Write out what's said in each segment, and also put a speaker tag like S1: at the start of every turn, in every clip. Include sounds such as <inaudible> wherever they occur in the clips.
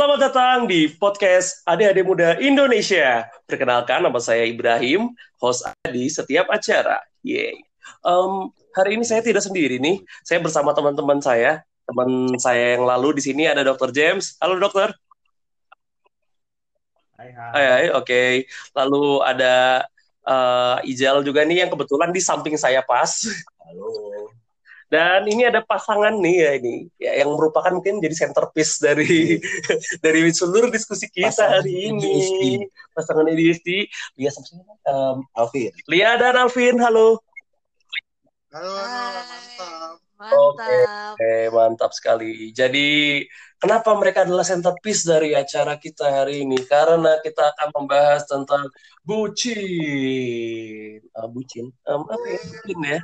S1: Selamat datang di podcast Adik-adik Muda Indonesia. Perkenalkan, nama saya Ibrahim, host di setiap acara. Yeay. Um, hari ini saya tidak sendiri nih. Saya bersama teman-teman saya. Teman saya yang lalu di sini ada Dr. James. Halo, dokter.
S2: Hai, hai.
S1: Hai, hai, oke. Lalu ada uh, Ijal juga nih yang kebetulan di samping saya pas.
S2: Halo.
S1: Dan ini ada pasangan nih ya ini ya, yang merupakan mungkin jadi centerpiece dari <laughs> dari seluruh diskusi kita
S2: Pasangan
S1: hari ini.
S2: ADHD.
S1: Pasangan ADHD, Lia sama siapa? Um,
S2: Alvin.
S1: Lia dan Alvin, halo.
S3: Halo, halo, mantap.
S4: Mantap.
S1: Oke, mantap sekali. Jadi, kenapa mereka adalah centerpiece dari acara kita hari ini? Karena kita akan membahas tentang bucin. Ah, bucin? Um, apa ya? Bucin ya?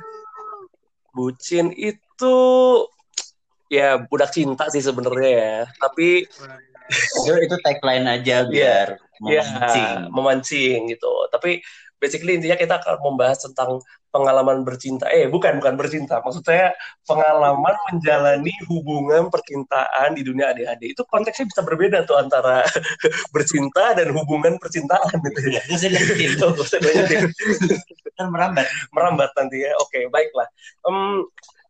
S1: Bucin itu ya budak cinta sih sebenarnya ya. Tapi
S2: Itu, itu tagline aja biar
S1: ya
S2: memancing.
S1: memancing gitu. Tapi basically intinya kita akan membahas tentang pengalaman bercinta. Eh, bukan bukan bercinta. Maksudnya pengalaman menjalani hubungan percintaan di dunia ADHD. Itu konteksnya bisa berbeda tuh antara <laughs> bercinta dan hubungan percintaan gitu ya.
S2: Kan merambat.
S1: merambat nanti ya. Oke, baiklah. Em,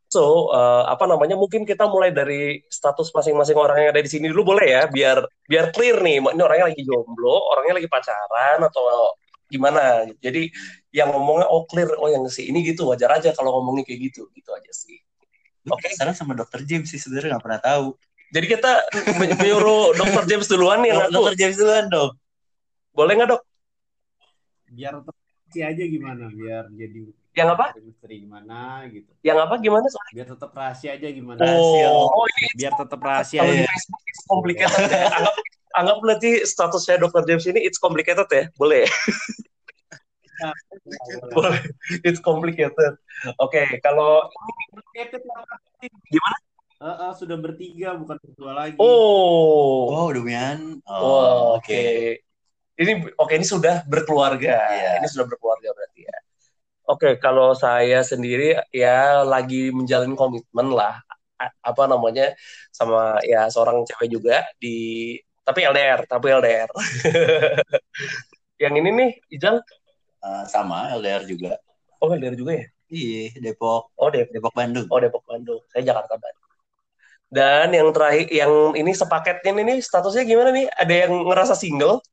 S1: so, eh, apa namanya? Mungkin kita mulai dari status masing-masing orang yang ada di sini dulu boleh ya, biar biar clear nih. Ini orangnya lagi jomblo, orangnya lagi pacaran atau gimana? Jadi yang ngomongnya oh clear, oh yang si ini gitu wajar aja kalau ngomongnya kayak gitu, gitu aja sih.
S2: Oke. Sekarang sama Dr. James sih sebenarnya nggak pernah tahu.
S1: Jadi kita men- menyuruh Dr. James duluan nih aku.
S2: James duluan dong.
S1: Boleh nggak dok?
S5: biar rahasia aja gimana biar jadi
S1: Yang apa?
S5: misteri gimana gitu
S1: Yang apa? Gimana? Sorry.
S5: biar tetap rahasia aja gimana
S1: Oh, oh ini
S5: biar tetap rahasia
S1: kalau di
S5: ya
S1: Facebook complicated. Anggap, anggap berarti statusnya Dr. James ini it's complicated ya. Boleh. Boleh. It's complicated. Oke, kalau Gimana?
S5: Eh, eh, sudah bertiga bukan berdua lagi
S1: oh,
S2: Oh, udah punya.
S1: Wah,
S2: Oh,
S1: oke. Ini oke ini sudah berkeluarga.
S2: Iya.
S1: Ini sudah berkeluarga berarti ya. Oke, kalau saya sendiri ya lagi menjalin komitmen lah. A- Apa namanya sama ya seorang cewek juga di tapi LDR, tapi LDR. <laughs> Yang ini nih, Ijal.
S2: Eh, sama LDR juga.
S1: Oh, LDR juga ya?
S2: Iya, Depok.
S1: Oh, Depok.
S2: Depok Bandung.
S1: Oh, Depok Bandung. Saya Jakarta Bandung. Dan yang terakhir, yang ini sepaketnya ini statusnya gimana nih? Ada yang ngerasa single?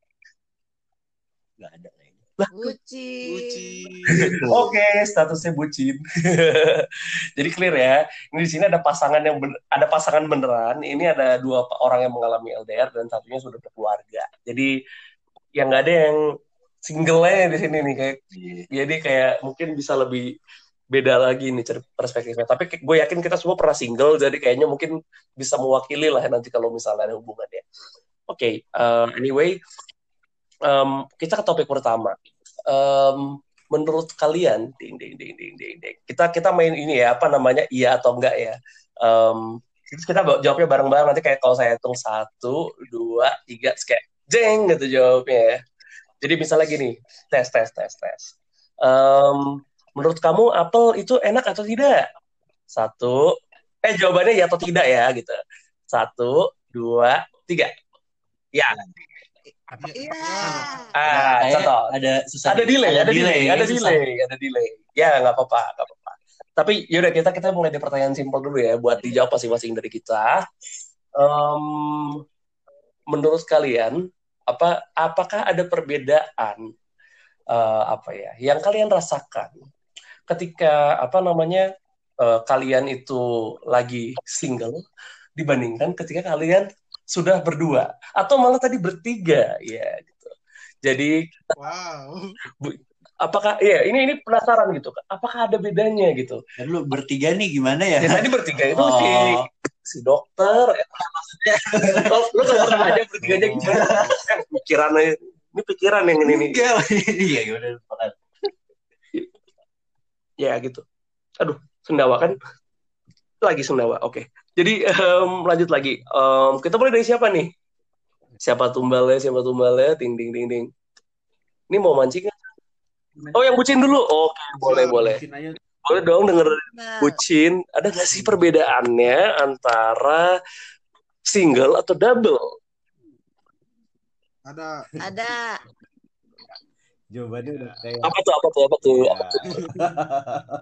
S2: Gak ada.
S4: Bucin.
S3: Bucin. <laughs>
S1: Oke, statusnya bucin. <laughs> Jadi clear ya. Ini di sini ada pasangan yang ben- ada pasangan beneran. Ini ada dua orang yang mengalami LDR dan satunya sudah berkeluarga. Jadi yang nggak ada yang single-nya di sini nih kayak
S2: Iya.
S1: jadi kayak mungkin bisa lebih beda lagi nih perspektifnya. Tapi kayak- gue yakin kita semua pernah single, jadi kayaknya mungkin bisa mewakili lah nanti kalau misalnya ada hubungannya. Oke, um, anyway, um, kita ke topik pertama. Um, menurut kalian, ding ding ding ding ding ding, kita kita main ini ya apa namanya iya atau enggak ya? Um, kita jawabnya bareng-bareng nanti kayak kalau saya hitung satu, dua, tiga, kayak jeng gitu jawabnya ya. Jadi misalnya gini, tes tes tes tes. Um, menurut kamu apel itu enak atau tidak? Satu, eh jawabannya ya atau tidak ya gitu. Satu, dua, tiga. Ya,
S4: Iya.
S1: ah,
S2: Kayak
S1: contoh.
S2: ada susah.
S1: Ada delay, ada, delay, ada
S2: susah.
S1: delay, ada delay. Ya nggak apa-apa, nggak apa-apa. Tapi yaudah kita kita mulai dari pertanyaan simpel dulu ya, buat dijawab masing-masing dari kita. Em, menurut kalian apa apakah ada perbedaan eh, apa ya yang kalian rasakan ketika apa namanya eh, kalian itu lagi single dibandingkan ketika kalian sudah berdua. Atau malah tadi bertiga. Ya gitu. Jadi
S3: Wow.
S1: apakah ya ini ini penasaran gitu. Apakah ada bedanya gitu?
S2: Dan lu bertiga nih gimana ya?
S1: ya tadi bertiga itu
S2: Oh.
S1: si si dokter ya, maksudnya? Lu lu tetap aja bertiganya gimana? Kan pikirannya ini pikiran yang ini nih.
S2: Enggak. <laughs> Iya, udah
S1: ya gitu. Aduh sendawa kan? Lagi sendawa oke jadi em, lanjut lagi Em, kita mulai dari siapa nih siapa tumbalnya siapa tumbalnya ting ting ting ting ini mau mancing nggak? oh yang bucin dulu oke boleh boleh
S5: Bucin aja.
S1: boleh dong denger
S4: Nah,
S1: bucin ada nggak sih perbedaannya antara single atau double
S3: Ada.
S4: Ada.
S5: Jawabannya udah kayak
S1: Apa tuh? Apa tuh? Apa tuh?
S5: ya.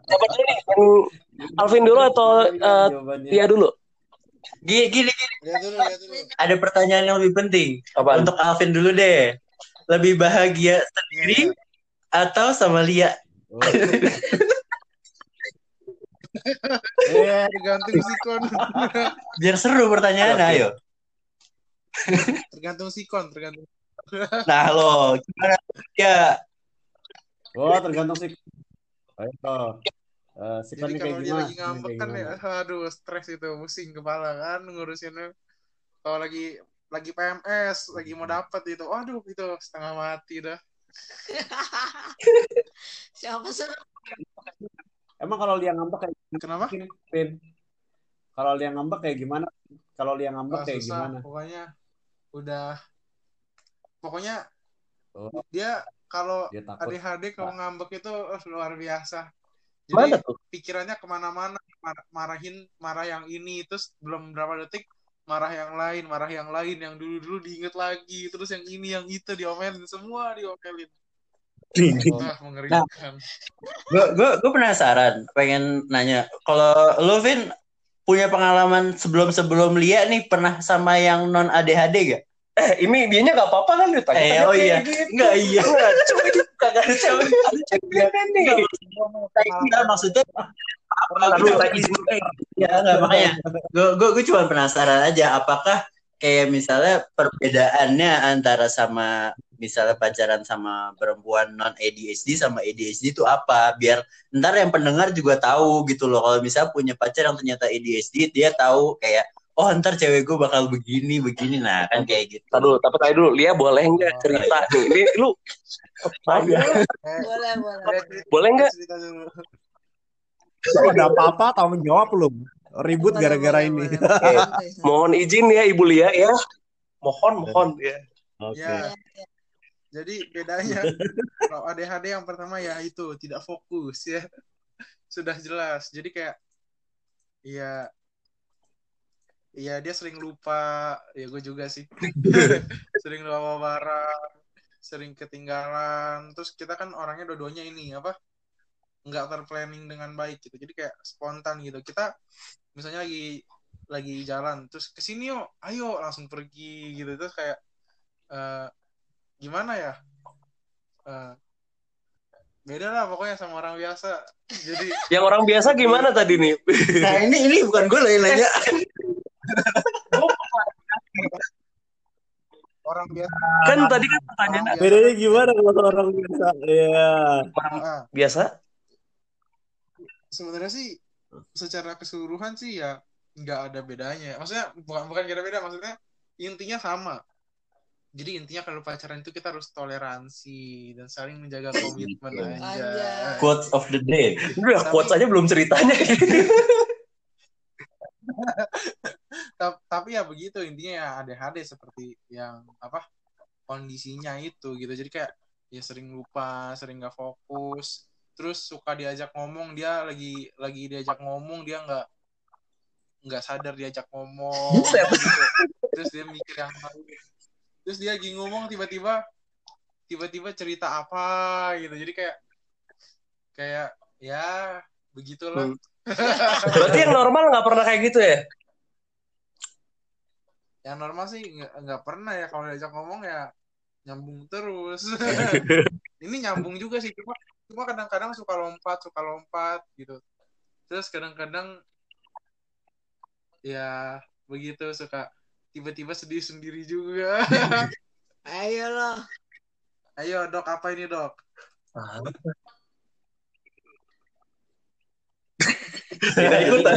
S1: Siapa dulu nih? Alvin dulu atau
S5: jawabannya
S1: Tia dulu?
S2: Gini, gini, gini.
S3: Lihat dulu, lihat dulu.
S2: Ada pertanyaan yang lebih penting.
S1: Apa?
S2: Untuk Alvin dulu deh. Lebih bahagia
S3: Iya,
S2: sendiri atau sama Lia?
S5: Oh. <laughs> Eh,
S3: Tergantung sikon. <laughs>
S2: Biar seru pertanyaannya,
S1: Oke.
S2: ayo.
S3: tergantung sikon, tergantung.
S2: Nah, lo gimana? Ya,
S5: oh tergantung sih. Ayo. Eh, sikonnya
S3: Jadi
S5: kayak
S3: kalau dia
S5: gimana?
S3: lagi ngambek kan ya, aduh stres itu, pusing kepala kan ngurusinnya. Kalau lagi lagi PMS, lagi mau dapet itu, waduh itu setengah mati dah. <laughs>
S4: Siapa sih?
S5: Emang kalau dia ngambek kayak
S3: Kenapa?
S5: gimana, Vin? Kalau dia ngambek kayak gimana? Kalau dia ngambek
S3: Ah,
S5: kayak
S3: susah,
S5: gimana?
S3: pokoknya udah, pokoknya
S5: Oh,
S3: dia kalau. ADHD kalau ngambek itu oh, luar biasa. Jadi
S1: tuh?
S3: pikirannya ke mana-mana, mar- marahin, marah yang ini, terus belum berapa detik marah yang lain, marah yang lain, yang dulu-dulu diinget lagi, terus yang ini, yang itu diomelin, semua diomelin. Wah, mengerikan.
S2: gue gue gue penasaran, pengen nanya. Kalau lo, Vin, punya pengalaman sebelum-sebelum Lia nih pernah sama yang non ADHD gak?
S1: Eh, ini dianya gak apa-apa kan ditanya.
S2: Eh, oh iya. Enggak, iya.
S1: Cuma ini kagak ada cewek. Ada cewek nih.
S2: Enggak, maksudnya
S1: Lalu lagi
S2: Ya enggak makanya gue gue gue cuma penasaran aja apakah kayak misalnya perbedaannya antara sama misalnya pacaran sama perempuan non ADHD sama ADHD itu apa biar ntar yang pendengar juga tahu gitu loh kalau misalnya punya pacar yang ternyata ADHD dia tahu kayak oh ntar cewek gue bakal begini begini nah kan kayak gitu
S1: Tadi dulu, tapi tadi dulu, Lia boleh nggak cerita nih? Ini lu,
S3: Eh,
S4: Boleh, boleh.
S3: cerita-
S1: boleh nggak?
S3: cerita.
S5: Kalau ada apa-apa tanggung jawab belum? Ribut
S4: Boleh,
S5: gara-gara
S4: boleh,
S5: ini.
S4: boleh, boleh.
S1: Mohon izin ya Ibu Lia ya. Mohon, mohon ya.
S5: Oke.
S3: Ya, jadi bedanya kalau ADHD yang pertama ya itu tidak fokus ya. Sudah jelas. Jadi kayak ya Iya dia sering lupa, ya gue juga sih. <laughs> sering lupa barang, sering ketinggalan. Terus kita kan orangnya dua-duanya ini apa? Nggak terplanning dengan baik gitu. Jadi kayak spontan gitu. Kita misalnya lagi lagi jalan, terus ke sini yuk, ayo langsung pergi gitu. Terus kayak eh, gimana ya? Eh, beda lah pokoknya sama orang biasa. Jadi
S1: Yang orang biasa gimana tadi nih?
S2: nah ini ini bukan gue loh yang nanya <laughs>
S3: orang biasa
S1: Kan tadi kan pertanyaan
S5: Bedanya gimana kalau orang biasa? Iya.
S1: orang
S3: Ah,
S1: biasa.
S3: sebenarnya sih secara keseluruhan sih ya nggak ada bedanya. Maksudnya bukan bukan nggak ada beda, maksudnya intinya sama. Jadi intinya kalau pacaran itu kita harus toleransi dan saling menjaga komitmen aja.
S2: Quotes of the day
S1: Udah, quotes aja belum ceritanya. <laughs>
S3: Ta- Tapi ya begitu intinya ya ADHD seperti yang apa kondisinya itu gitu. Jadi kayak ya sering lupa, sering nggak fokus. Terus suka diajak ngomong dia lagi lagi diajak ngomong dia nggak nggak sadar diajak ngomong <laughs> gitu. Terus dia mikir yang lain. Terus dia lagi ngomong tiba-tiba tiba-tiba cerita apa gitu. Jadi kayak kayak ya begitulah.
S1: Hmm. Berarti yang normal nggak pernah kayak gitu ya?
S3: yang normal sih nggak pernah ya. Kalau diajak ngomong ya nyambung terus. <laughs> Ini nyambung juga sih. Cuma cuma kadang-kadang suka lompat suka lompat gitu. Terus kadang-kadang ya begitu suka tiba-tiba sedih sendiri juga. <laughs>
S4: Ayo loh.
S3: ayo dok apa ini dok
S1: Tidak ikutan.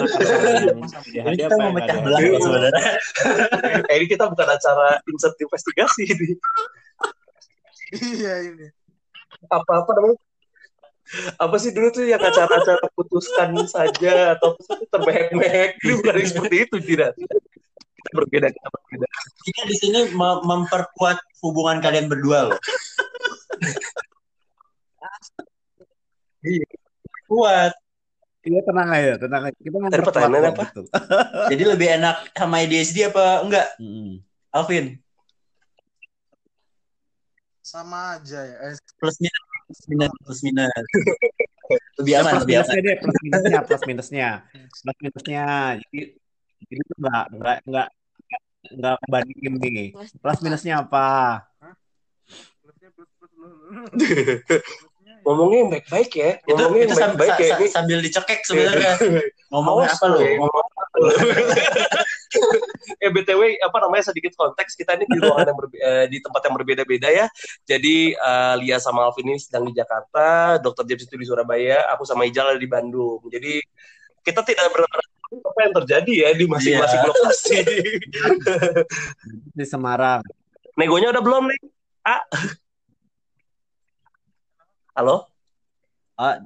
S2: ini kita mau mecah belah ya sebenarnya <laughs>
S1: ini kita bukan acara insert investigasi ini.
S3: iya ini
S1: Apa-apa namanya? Apa sih dulu tuh yang acara-acara putuskan saja atau terbehek-behek ini bukan seperti itu tidak. Kita berbeda, kita berbeda.
S2: kita di sini mem- memperkuat hubungan kalian berdua loh
S1: Iya.
S2: kuat
S5: Iya tenang aja, tenang aja. Kita
S1: pertanyaannya
S5: kok,
S1: apa?
S5: gitu. <laughs>
S2: jadi lebih enak sama ADHD apa enggak
S5: Mm-mm.
S2: Alvin
S3: sama aja ya. Eh,
S2: Plus minus, plus minus, plus minus. <laughs> lebih
S5: Ya,
S2: aman,
S5: plus
S2: lebih aman.
S5: minusnya deh, plus minusnya, plus minusnya, <laughs> plus minusnya. Jadi, jadi tuh nggak nggak nggak nggak bandingin nih. Plus minusnya apa?
S3: plusnya plus plus plus. Ya.
S1: Ngomongnya yang baik-baik ya.
S2: Itu
S1: Ngomongnya
S2: itu
S1: yang baik-baik
S2: sa-
S1: ya.
S2: sa-
S1: Ini
S2: sambil dicekek sebenarnya. Ngomongnya
S1: Awas
S2: apa lu?
S1: lu ya. <laughs>
S2: Ngomong
S1: eh btw apa namanya sedikit konteks kita ini di ruangan yang berbe- eh, di tempat yang berbeda-beda ya. Jadi eh, Lia sama Alvin ini sedang di Jakarta, Dr. James itu di Surabaya, aku sama Ijal ada di Bandung. Jadi kita tidak benar apa yang terjadi ya di masing-masing
S2: Iya.
S1: lokasi. <laughs>
S5: Di Semarang.
S1: Negonya udah belum nih? Ah. Halo?
S5: Ah.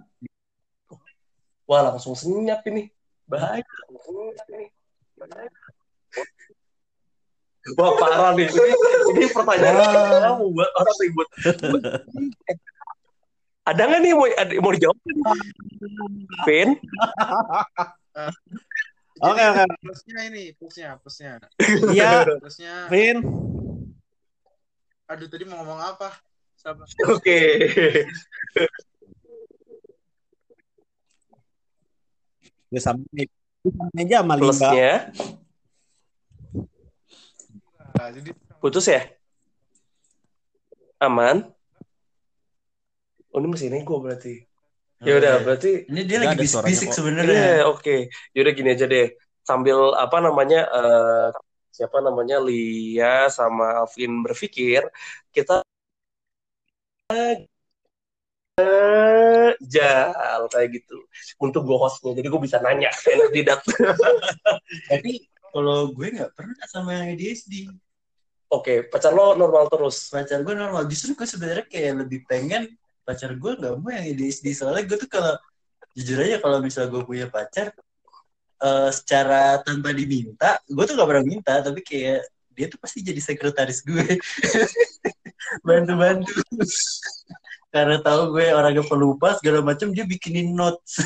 S1: Wah langsung senyap ini. Bahaya. Langsung senyap ini. Bahaya. Wah parah nih. Ini, ini pertanyaan kamu buat orang ribut. Ada nggak nih mau, ada, mau dijawab? Pin?
S5: Oke, oke.
S3: plusnya ini, plusnya, plusnya.
S5: Iya,
S3: Plusnya,
S5: Vin.
S3: aduh tadi mau ngomong apa? <laughs>
S1: Oke.
S5: Ya sama. Sama aja sama.
S1: Plusnya
S3: Nah, jadi
S1: putus ya? Aman? Oh ini masih nego berarti. Ya udah berarti
S2: Ini dia lagi
S5: kok.
S2: sebenarnya.
S1: Iya, oke. Yaudah gini aja deh. Sambil apa namanya eh, siapa namanya Lia sama Alvin berpikir, kita jal kayak gitu untuk gue hostnya. Jadi gue bisa nanya enak tidak.
S2: Tapi kalau gue nggak pernah sama yang ADHD.
S1: Oke, pacar lo normal terus.
S2: Pacar gue normal. Justru gue sebenarnya kayak lebih pengen pacar gue nggak mau yang ADHD. Soalnya gue tuh kalau jujur aja kalau misal gue punya pacar eh, secara tanpa diminta, gue tuh gak pernah minta, tapi kayak dia tuh pasti jadi sekretaris gue. <laughs> Bantu-bantu. Karena tahu gue orangnya pelupa segala macam dia bikinin notes.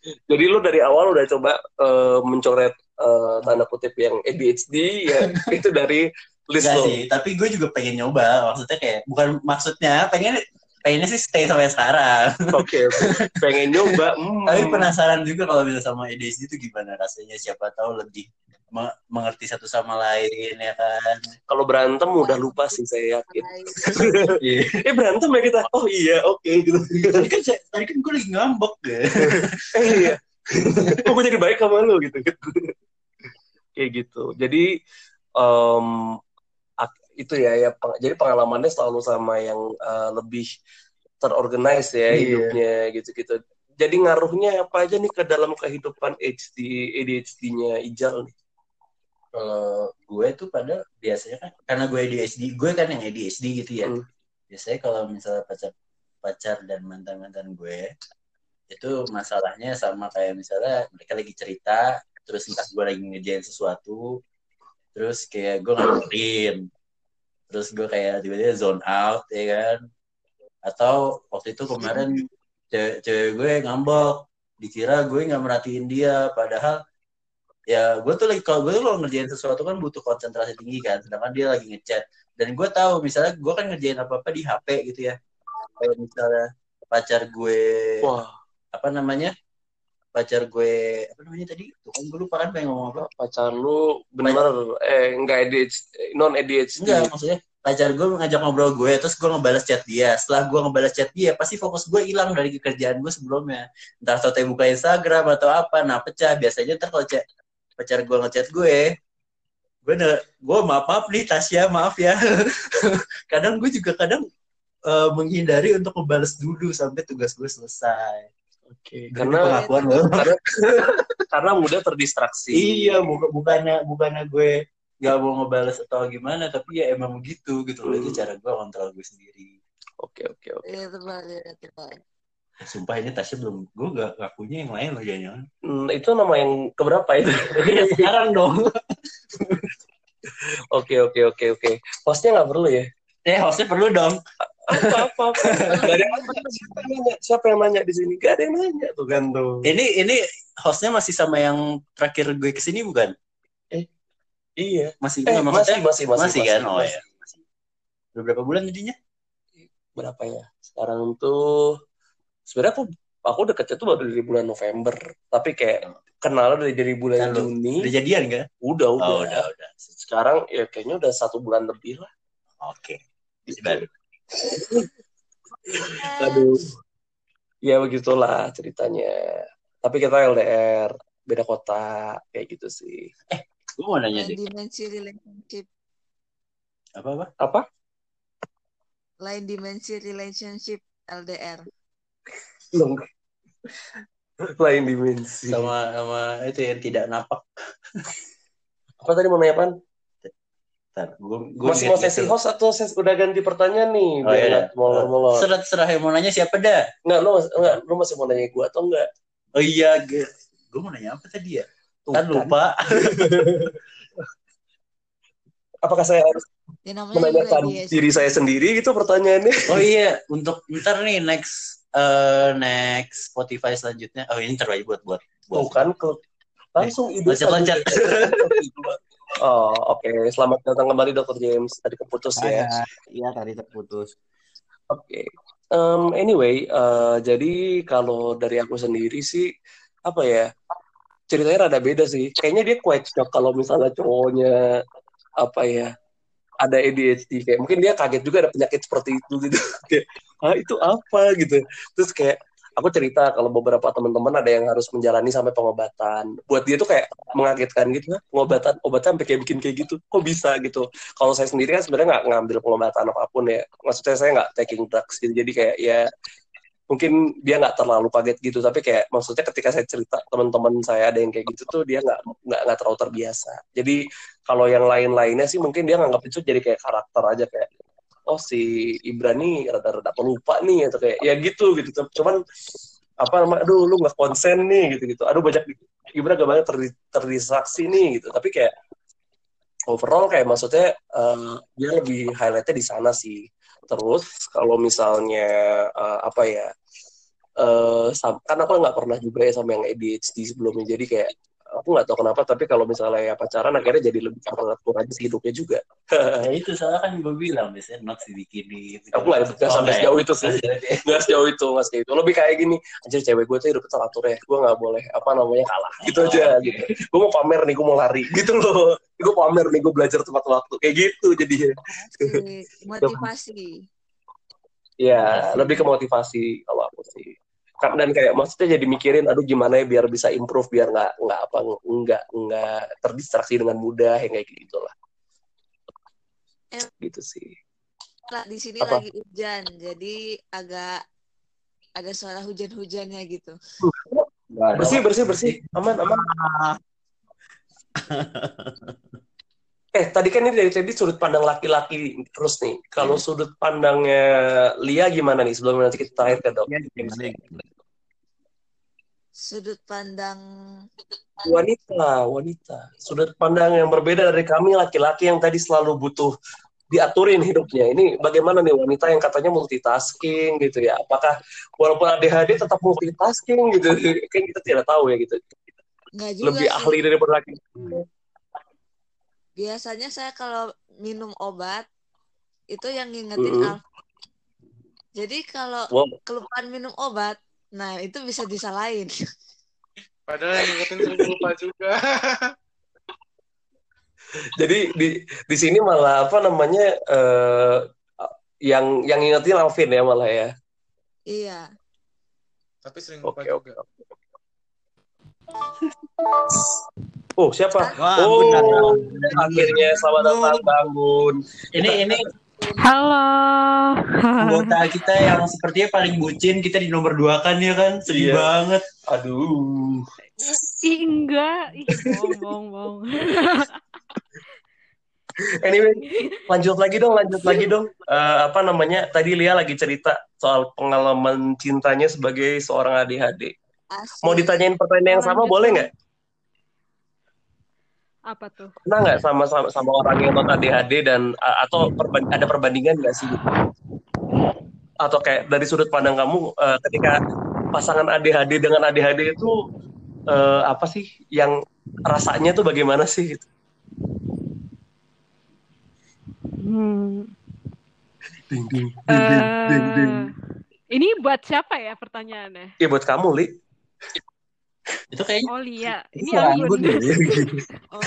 S1: Jadi lo dari awal udah coba eh, mencoret eh, tanda kutip yang ADHD ya itu dari list lo.
S2: sih, tapi gue juga pengen nyoba. Maksudnya kayak bukan maksudnya pengen pengennya sih stay sampai sekarang.
S1: Oke, oke. pengen nyoba. hmm.
S2: Tapi penasaran juga kalau bisa sama ADHD itu gimana rasanya. Siapa tahu lebih me- mengerti satu sama lain ya kan.
S1: Kalau berantem udah lupa sih saya yakin.
S2: Iya.
S1: eh berantem ya kita. Oh iya, oke gitu.
S2: tadi kan saya- tadi kan gue lagi ngambek ya.
S1: eh iya. Kok gue jadi baik sama lu gitu. Kayak gitu. Jadi ak- itu ya ya peng- jadi pengalamannya selalu sama yang eh, lebih terorganize ya
S2: Iya.
S1: hidupnya gitu-gitu. Jadi ngaruhnya apa aja nih ke dalam kehidupan HD ADHD-nya Ijal nih?
S2: Kalau gue tuh pada biasanya kan karena gue ADHD, gue kan yang ADHD gitu ya.
S1: Hmm.
S2: Biasanya kalau misalnya pacar pacar dan mantan mantan gue itu masalahnya sama kayak misalnya mereka lagi cerita terus entah gue lagi ngejain sesuatu terus kayak gue nganterin terus gue kayak tiba-tiba zone out ya kan? Atau waktu itu kemarin cewek, cewek gue ngambek dikira gue nggak merhatiin dia padahal ya gue tuh lagi kalau gue tuh kalau ngerjain sesuatu kan butuh konsentrasi tinggi kan sedangkan dia lagi ngechat. Dan gue tahu misalnya gue kan ngerjain apa apa di HP gitu ya. Kalau misalnya pacar gue
S1: Wah,
S2: apa namanya pacar gue apa namanya tadi? Tuh kan gue lupa kan pengen ngomong apa.
S1: Pacar lu bener eh enggak ADHD, non ADHD.
S2: enggak maksudnya pacar gue ngajak ngobrol gue terus gue ngebalas chat dia. Setelah gue ngebalas chat dia pasti fokus gue hilang dari kerjaan gue sebelumnya. Entah atau buka Instagram atau apa nah pecah. Biasanya ntar kalau chat pacar gue ngechat gue gue ne- gue maaf maaf nih Tasya maaf ya. <laughs> Kadang gue juga kadang eh, menghindari untuk ngebalas dulu sampai tugas gue selesai
S1: Oke,
S2: Ini
S1: karena
S2: pengakuan loh <laughs>
S1: karena <laughs> karena mudah terdistraksi.
S2: Iya, bukan bukannya bukannya gue nggak mau ngebales atau gimana, tapi ya emang begitu gitu loh. Itu
S1: Hmm.
S2: cara gue kontrol gue sendiri.
S1: Oke, oke, oke.
S4: Iya teman, iya teman.
S2: Sumpah ini Tasya belum, gue gak ngakunya yang lain loh jangan.
S1: Hmm, itu nama yang keberapa itu?
S2: ya sekarang dong. <laughs>
S1: Oke, oke, oke, oke. Hostnya nggak perlu ya?
S2: Eh, hostnya perlu dong.
S1: Apa, apa, apa. Gak ada yang nanya. Siapa yang nanya? Siapa yang nanya di sini? Gak ada yang nanya tuh kan tuh.
S2: Ini ini hostnya masih sama yang terakhir gue ke sini bukan?
S1: Iya.
S2: Masih,
S1: Eh, masih,
S2: maksudnya
S1: masih, masih,
S2: masih, kan? Oh
S1: masih.
S2: ya. Udah berapa bulan jadinya?
S1: berapa ya sekarang tuh sebenarnya aku aku deketnya tuh baru dari bulan November tapi kayak kenal dari dari bulan
S2: Kan lu
S1: Juni
S2: Udah jadian kan?
S1: udah udah
S2: Oh, udah, udah.
S1: sekarang ya kayaknya udah satu bulan lebih lah
S2: Oke.
S1: gitu. Aduh ya begitulah ceritanya tapi kita LDR beda kota kayak gitu sih
S2: Gue mau nanya deh.
S4: dimensi relationship.
S2: Apa-apa?
S1: apa
S4: Lain dimensi relationship LDR.
S1: Lain dimensi
S2: Sama sama itu yang tidak napak.
S1: apa tadi mau nanya Pan?
S2: Ntar, gua, gua
S1: masih mau sesi host atau ses udah ganti pertanyaan nih
S2: Oh,
S1: biar
S2: iya.
S1: molor-molor
S2: Serah serah yang mau nanya siapa dah?
S1: nggak lu nggak lu masih mau nanya gue atau enggak
S2: Oh iya, gue, gue mau nanya apa tadi ya?
S1: Tuh,
S2: Kan lupa. <laughs>
S1: apakah saya harus
S4: Ya
S1: menanyakan
S4: dia.
S1: diri saya sendiri gitu pertanyaannya
S2: Oh iya, untuk ntar nih next eh next Spotify selanjutnya. Oh ini terbaik buat buat buat.
S1: Tuh kan ke langsung ide
S2: Loncat-loncat. <laughs>
S1: Oh, oke. Selamat datang kembali Dr. James. Tadi keputus ya.
S5: Saya, iya tadi terputus.
S1: Oke. Em, anyway, eh, jadi kalau dari aku sendiri sih apa ya? Ceritanya rada beda sih. Kayaknya dia quite shock kalau misalnya cowoknya apa ya? Ada ADHD kayak mungkin dia kaget juga ada penyakit seperti itu gitu. <laughs> Kayak, ah itu apa gitu. Terus kayak aku cerita kalau beberapa teman-teman ada yang harus menjalani sampai pengobatan. Buat dia tuh kayak mengagetkan gitu, "Hah, pengobatan obatnya sampai kayak bikin kayak gitu. Kok bisa gitu? Kalau saya sendiri kan sebenarnya nggak ngambil pengobatan apa pun ya. Maksudnya saya nggak taking drugs gitu. Jadi kayak ya mungkin dia nggak terlalu kaget gitu. Tapi kayak maksudnya ketika saya cerita teman-teman saya ada yang kayak gitu tuh dia nggak nggak nggak terlalu terbiasa. Jadi kalau yang lain-lainnya sih mungkin dia nganggap itu jadi kayak karakter aja kayak oh si Ibra nih rada-rada pelupa nih atau kayak ya gitu gitu. Cuman apa namanya aduh lu nggak konsen nih gitu gitu aduh banyak Ibra gak banyak terdi- terdistraksi nih gitu. Tapi kayak overall kayak maksudnya eh, dia lebih highlightnya di sana sih. Terus kalau misalnya eh, apa ya eh sam- kan aku nggak pernah juga ya sama yang ADHD sebelumnya. Jadi kayak aku nggak tahu kenapa tapi kalau misalnya ya pacaran akhirnya jadi lebih mengatur aja sih hidupnya juga <laughs>
S2: Ya itu soalnya kan gue bilang biasanya not si bikini.
S1: Aku nggak nggak sampai sejauh itu sih. <laughs> nggak sejauh itu nggak sejauh itu lebih kayak gini anjir cewek gue tuh hidup teratur ya gue nggak boleh apa namanya kalah gitu aja gitu gue mau pamer nih gue mau lari <laughs> gitu loh gue pamer nih gue belajar tepat waktu kayak gitu jadinya
S4: Asik. Motivasi.
S1: ya lebih ke motivasi kalau aku sih dan kayak maksudnya jadi mikirin aduh gimana ya biar bisa improve biar nggak nggak apa nggak nggak terdistraksi dengan mudah yang kayak gitu lah
S4: Eh.
S1: gitu sih
S4: Lah, di sini
S1: Apa?
S4: lagi hujan, jadi agak ada suara hujan-hujannya gitu.
S1: bersih bersih bersih aman aman <laughs> eh tadi kan ini dari tadi sudut pandang laki-laki terus nih. Kalau sudut pandangnya Lia gimana nih? Sebelum nanti kita terakhir ke dok.
S5: Iya, gimana ya?
S4: Sudut pandang
S1: wanita wanita. Sudut pandang yang berbeda dari kami laki-laki yang tadi selalu butuh diaturin hidupnya. Ini bagaimana nih wanita yang katanya multitasking gitu ya? Apakah walaupun ADHD tetap multitasking gitu? <laughs> Kan kita tidak tahu ya gitu.
S4: Nggak juga
S1: lebih
S4: sih.
S1: ahli daripada laki
S4: Biasanya saya kalau minum obat itu yang ngingetin. Alf. Jadi kalau
S1: wow
S4: kelupaan minum obat, nah itu bisa disalahin. <laughs>
S3: Padahal yang ingetin sering lupa juga. <laughs>
S1: Jadi di di sini malah apa namanya eh, yang yang ingetin Alvin ya malah ya.
S4: iya.
S3: Tapi sering lupa
S1: oke.
S3: juga.
S1: oke. Oh siapa?
S5: Wah,
S1: Oh
S5: ampun,
S1: akhirnya selamat datang bangun.
S2: Ini ini
S6: Halo.
S2: anggota kita yang sepertinya paling bucin kita di nomor dua kan ya kan sedih
S1: Iya.
S2: banget.
S1: Aduh.
S6: Ih, enggak. Ih, bohong, bohong, bohong. <laughs>
S1: Anyway lanjut lagi dong lanjut lagi dong. Eh, apa namanya? Tadi Lia lagi cerita soal pengalaman cintanya sebagai seorang ADHD.
S4: Asik.
S1: Mau ditanyain pertanyaan yang sama
S6: Lanjut
S1: boleh nggak?
S6: Apa tuh?
S1: Pernah nggak sama, sama sama orang yang non ADHD dan atau perban- ada perbandingan nggak sih? Atau kayak dari sudut pandang kamu uh, ketika pasangan ADHD dengan ADHD itu uh, apa sih yang rasanya tuh bagaimana sih? gitu?
S6: Hmm.
S1: Ding, ding, ding, ding, ding, ding.
S6: Eh, ini buat siapa ya pertanyaannya?
S1: Ya buat kamu, Li.
S2: Itu kayaknya
S6: Oh
S2: itu
S6: ini Anggun.
S2: Anggun ya.
S4: Oh,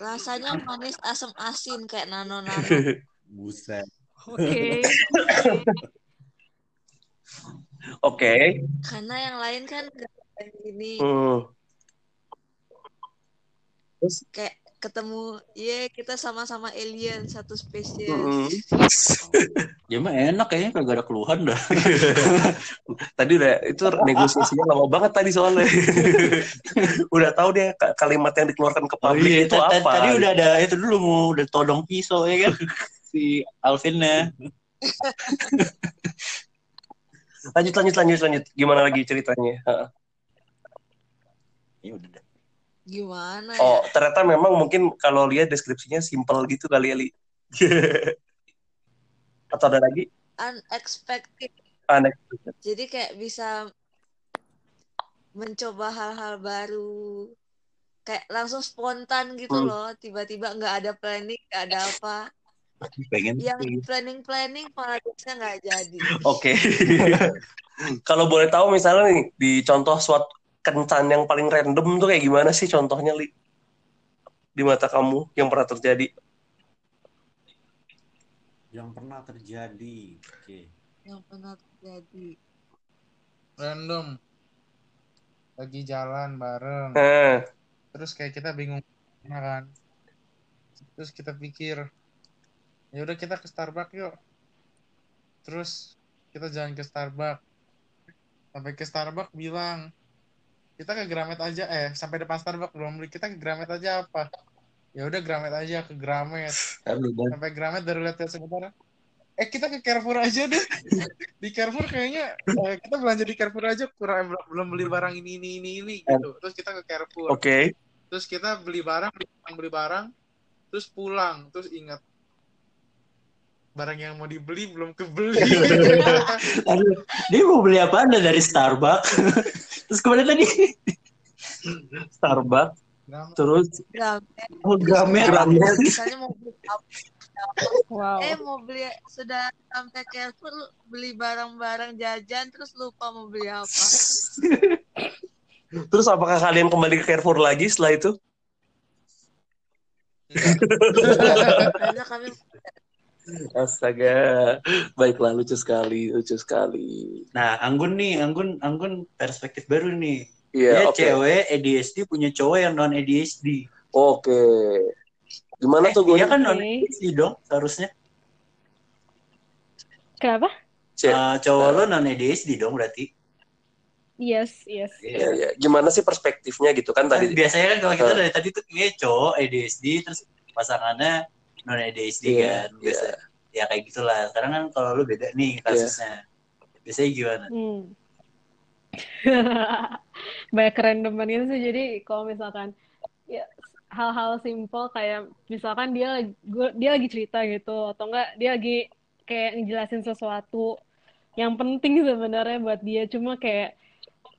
S4: rasanya manis asam asin kayak nano-nano. <laughs>
S5: Buset.
S6: Oke. <laughs>
S1: Oke.
S4: Karena yang lain kan nggak kayak gini.
S1: Hmm. Terus,
S4: Kayak ketemu, ya kita sama-sama alien satu spesies.
S1: mm-mm.
S2: Ya mah enak kayaknya kagak ada keluhan dah. <laughs>
S1: tadi udah itu negosiasinya lama banget tadi soalnya. <laughs> udah tahu dia ka- kalimat yang dikeluarkan ke publik
S2: iya,
S1: itu apa.
S2: Tadi udah ada itu dulu mau udah todong pisau ya kan <laughs> si Alvinnya.
S1: Lanjut lanjut lanjut lanjut. Gimana lagi ceritanya? Heeh.
S2: Ya udah dah.
S4: Gimana
S1: Oh,
S4: ya?
S1: ternyata memang mungkin kalau lihat deskripsinya simple gitu kali ya, Li. <laughs> Atau ada lagi?
S4: Unexpected.
S1: Aneh.
S4: Jadi kayak bisa mencoba hal-hal baru. Kayak langsung spontan gitu
S1: Hmm.
S4: loh. Tiba-tiba nggak ada planning, nggak ada apa.
S2: Pengen
S4: Yang planning-planning malah biasanya nggak jadi.
S1: Oke. <laughs> Kalau boleh tahu misalnya nih di contoh suatu kencan yang paling random tuh kayak gimana sih contohnya Li? Di mata kamu yang pernah terjadi?
S5: Yang pernah terjadi. Oke.
S4: Yang pernah terjadi.
S3: Random. Lagi jalan bareng.
S1: Nah,
S3: Terus kayak kita bingung kan. Terus kita pikir, ya udah kita ke Starbucks yuk. Terus kita jalan ke Starbucks. Sampai ke Starbucks bilang, kita ke Gramet aja eh sampai depan Starbucks belum beli kita ke Gramet aja apa? Ya udah Gramet aja ke Gramet. Sampai Gramet baru lihat sebentar. Eh kita ke Carrefour aja deh. <laughs> Di Carrefour kayaknya eh, kita belanja di Carrefour aja kurang belum beli barang ini ini ini ini gitu. Terus kita ke Carrefour.
S1: oke.
S3: Terus kita beli barang, beli barang, beli barang, terus pulang, terus ingat barang yang mau dibeli belum kebeli. <laughs>
S2: Aduh, dia mau beli apa anda dari Starbucks? <laughs> Terus ke mana tadi?
S1: Starbucks
S3: Nah,
S1: terus
S4: Gramet.
S2: Oh, Gramet.
S1: Gramet.
S4: Misalnya mau beli apa?
S6: Wow.
S4: Eh mau beli sudah sampai Carrefour beli barang-barang jajan terus lupa mau beli apa. <laughs>
S1: terus apakah kalian kembali ke Carrefour lagi setelah itu?
S4: Karena kami
S1: Astaga, baiklah lucu sekali, lucu sekali.
S2: Nah, Anggun nih, Anggun, Anggun perspektif baru nih.
S1: Iya,
S2: Dia
S1: oke.
S2: cewek ADHD punya cowok yang non ADHD.
S1: Oke. Gimana tuh gue?
S2: Dia kan non. ADHD dong, seharusnya.
S6: Kenapa?
S2: Eh, cowok lo non ADHD dong berarti.
S6: Yes, yes.
S1: Iya, iya. Gimana sih perspektifnya gitu kan
S2: Kan
S1: tadi?
S2: biasanya kan kalau kita
S1: Eh.
S2: dari tadi tuh kayak cowok ADHD terus pasangannya non ADHD
S1: Iya,
S2: kan. Biasa. Ya kayak gitulah. Sekarang kan kalau lu beda nih kasusnya. Biasanya gimana?
S6: Hmm. <laughs> Banyak kerandoman gitu sih. Jadi kalau misalkan ya hal-hal simple kayak misalkan dia dia lagi cerita gitu atau enggak dia lagi kayak ngejelasin sesuatu yang penting sebenarnya buat dia cuma kayak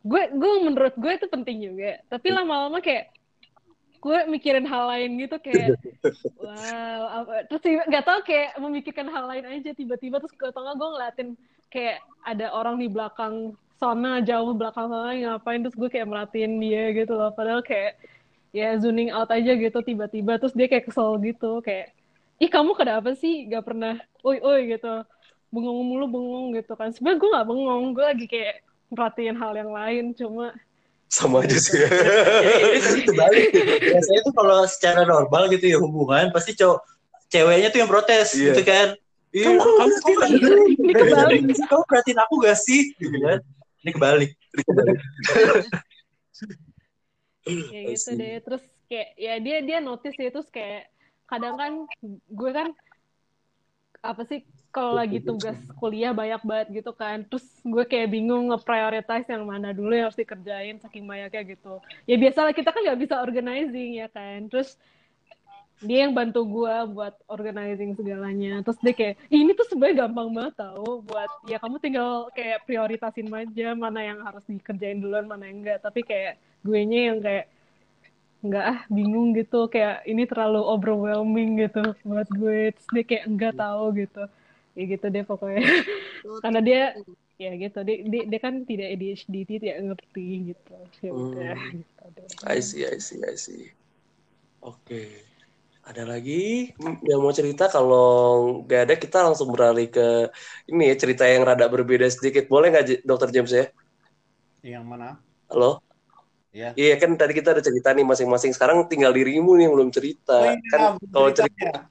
S6: gue gue menurut gue itu penting juga tapi lama-lama kayak gue mikirin hal lain gitu kayak <laughs> wow apa- terus nggak tahu kayak memikirkan hal lain aja tiba-tiba terus gue tengah gue ngeliatin kayak ada orang di belakang sana jauh belakang sana yang ngapain terus gue kayak merhatiin dia gitu loh. Padahal kayak ya zooming out aja gitu tiba-tiba terus dia kayak kesel gitu kayak ih kamu kenapa sih gak pernah oi oi gitu. Bengong mulu bengong gitu kan. Sebenarnya gue nggak bengong gue lagi kayak merhatiin hal yang lain cuma
S1: Sama aja sih. <laughs>
S2: Jadi tadi <laughs> kebalik. Biasanya tuh kalau secara normal gitu ya hubungan pasti cowok ceweknya tuh yang protes
S1: Iya.
S2: gitu kan. Iya,
S1: Kamu-
S2: kamu nggak
S6: Iya,
S2: dengerin?
S6: ini kebalik.
S2: Kamu perhatiin aku gak sih? Gitu kan. Ini kebalik.
S1: I
S6: gitu deh terus kayak ya dia dia notice ya terus kayak kadang kan gue kan apa sih kalau lagi tugas kuliah banyak banget gitu kan terus gue kayak bingung nge-prioritize yang mana dulu yang harus dikerjain saking banyaknya gitu. Ya biasalah kita kan nggak bisa organizing ya kan. Terus dia yang bantu gue buat organizing segalanya. Terus dia kayak "Ih, ini tuh sebenarnya gampang banget tau buat ya kamu tinggal kayak prioritasin aja mana yang harus dikerjain duluan mana yang enggak tapi kayak gue nya yang kayak nggak ah bingung gitu kayak ini terlalu overwhelming gitu buat gue. Terus dia kayak enggak tahu gitu ya gitu deh pokoknya <laughs> karena dia ya gitu dia, dia, dia kan tidak ADHD dia tidak ngerti gitu ya udah
S1: Hmm.
S6: gitu deh.
S1: I see, I see, I see. Oke. Ada lagi yang mau cerita? Kalau nggak ada, kita langsung beralih ke ini ya cerita yang rada berbeda sedikit. Boleh nggak, Dokter James ya?
S5: Yang mana?
S1: Halo?
S5: Ya.
S1: Iya kan tadi kita ada cerita nih masing-masing. Sekarang tinggal dirimu nih yang belum cerita. kan kalau cerita,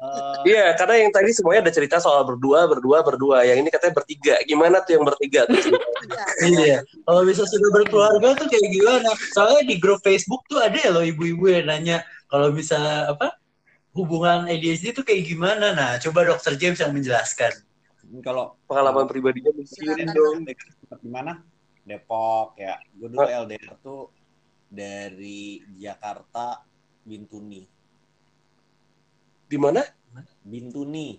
S5: Eh,
S1: iya karena yang tadi semuanya ada cerita soal berdua, berdua, berdua. Yang ini katanya bertiga. Gimana tuh yang bertiga? Tuh <laughs> ceritanya?
S2: Iya. Kalau bisa sudah berkeluarga tuh kayak gimana? Soalnya di grup Facebook tuh ada ya loh ibu-ibu yang nanya kalau bisa apa hubungan ADHD itu kayak gimana? Nah, coba Dokter James yang menjelaskan.
S5: kalau
S1: Pengalaman pribadinya mungkin dong.
S5: di mana? Depok ya. Gue dulu LDR tuh dari Jakarta Bintuni.
S1: Di mana?
S5: Bintuni.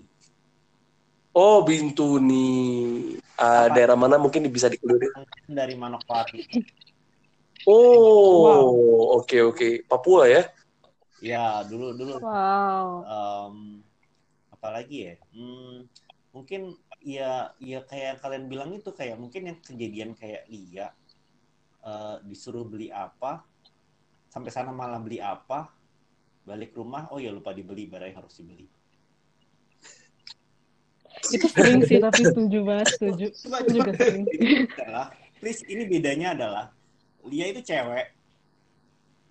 S1: Oh, Bintuni.
S5: Apa?
S1: daerah mana mungkin bisa dikeluarin?
S5: Dari Manokwari.
S1: Oh, oke oke. Papua ya?
S5: Ya, dulu dulu
S6: wow
S5: em, apalagi ya? Hmm, mungkin ya ya kayak yang kalian bilang itu kayak mungkin yang kejadian kayak Lia eh, disuruh beli apa sampai sana malah beli apa balik rumah oh ya lupa dibeli barang yang harus dibeli. <laughs>
S6: Itu sering sih tapi setuju banget setuju. <laughs> Juga sering.
S5: ini <laughs> adalah please ini bedanya adalah Lia itu cewek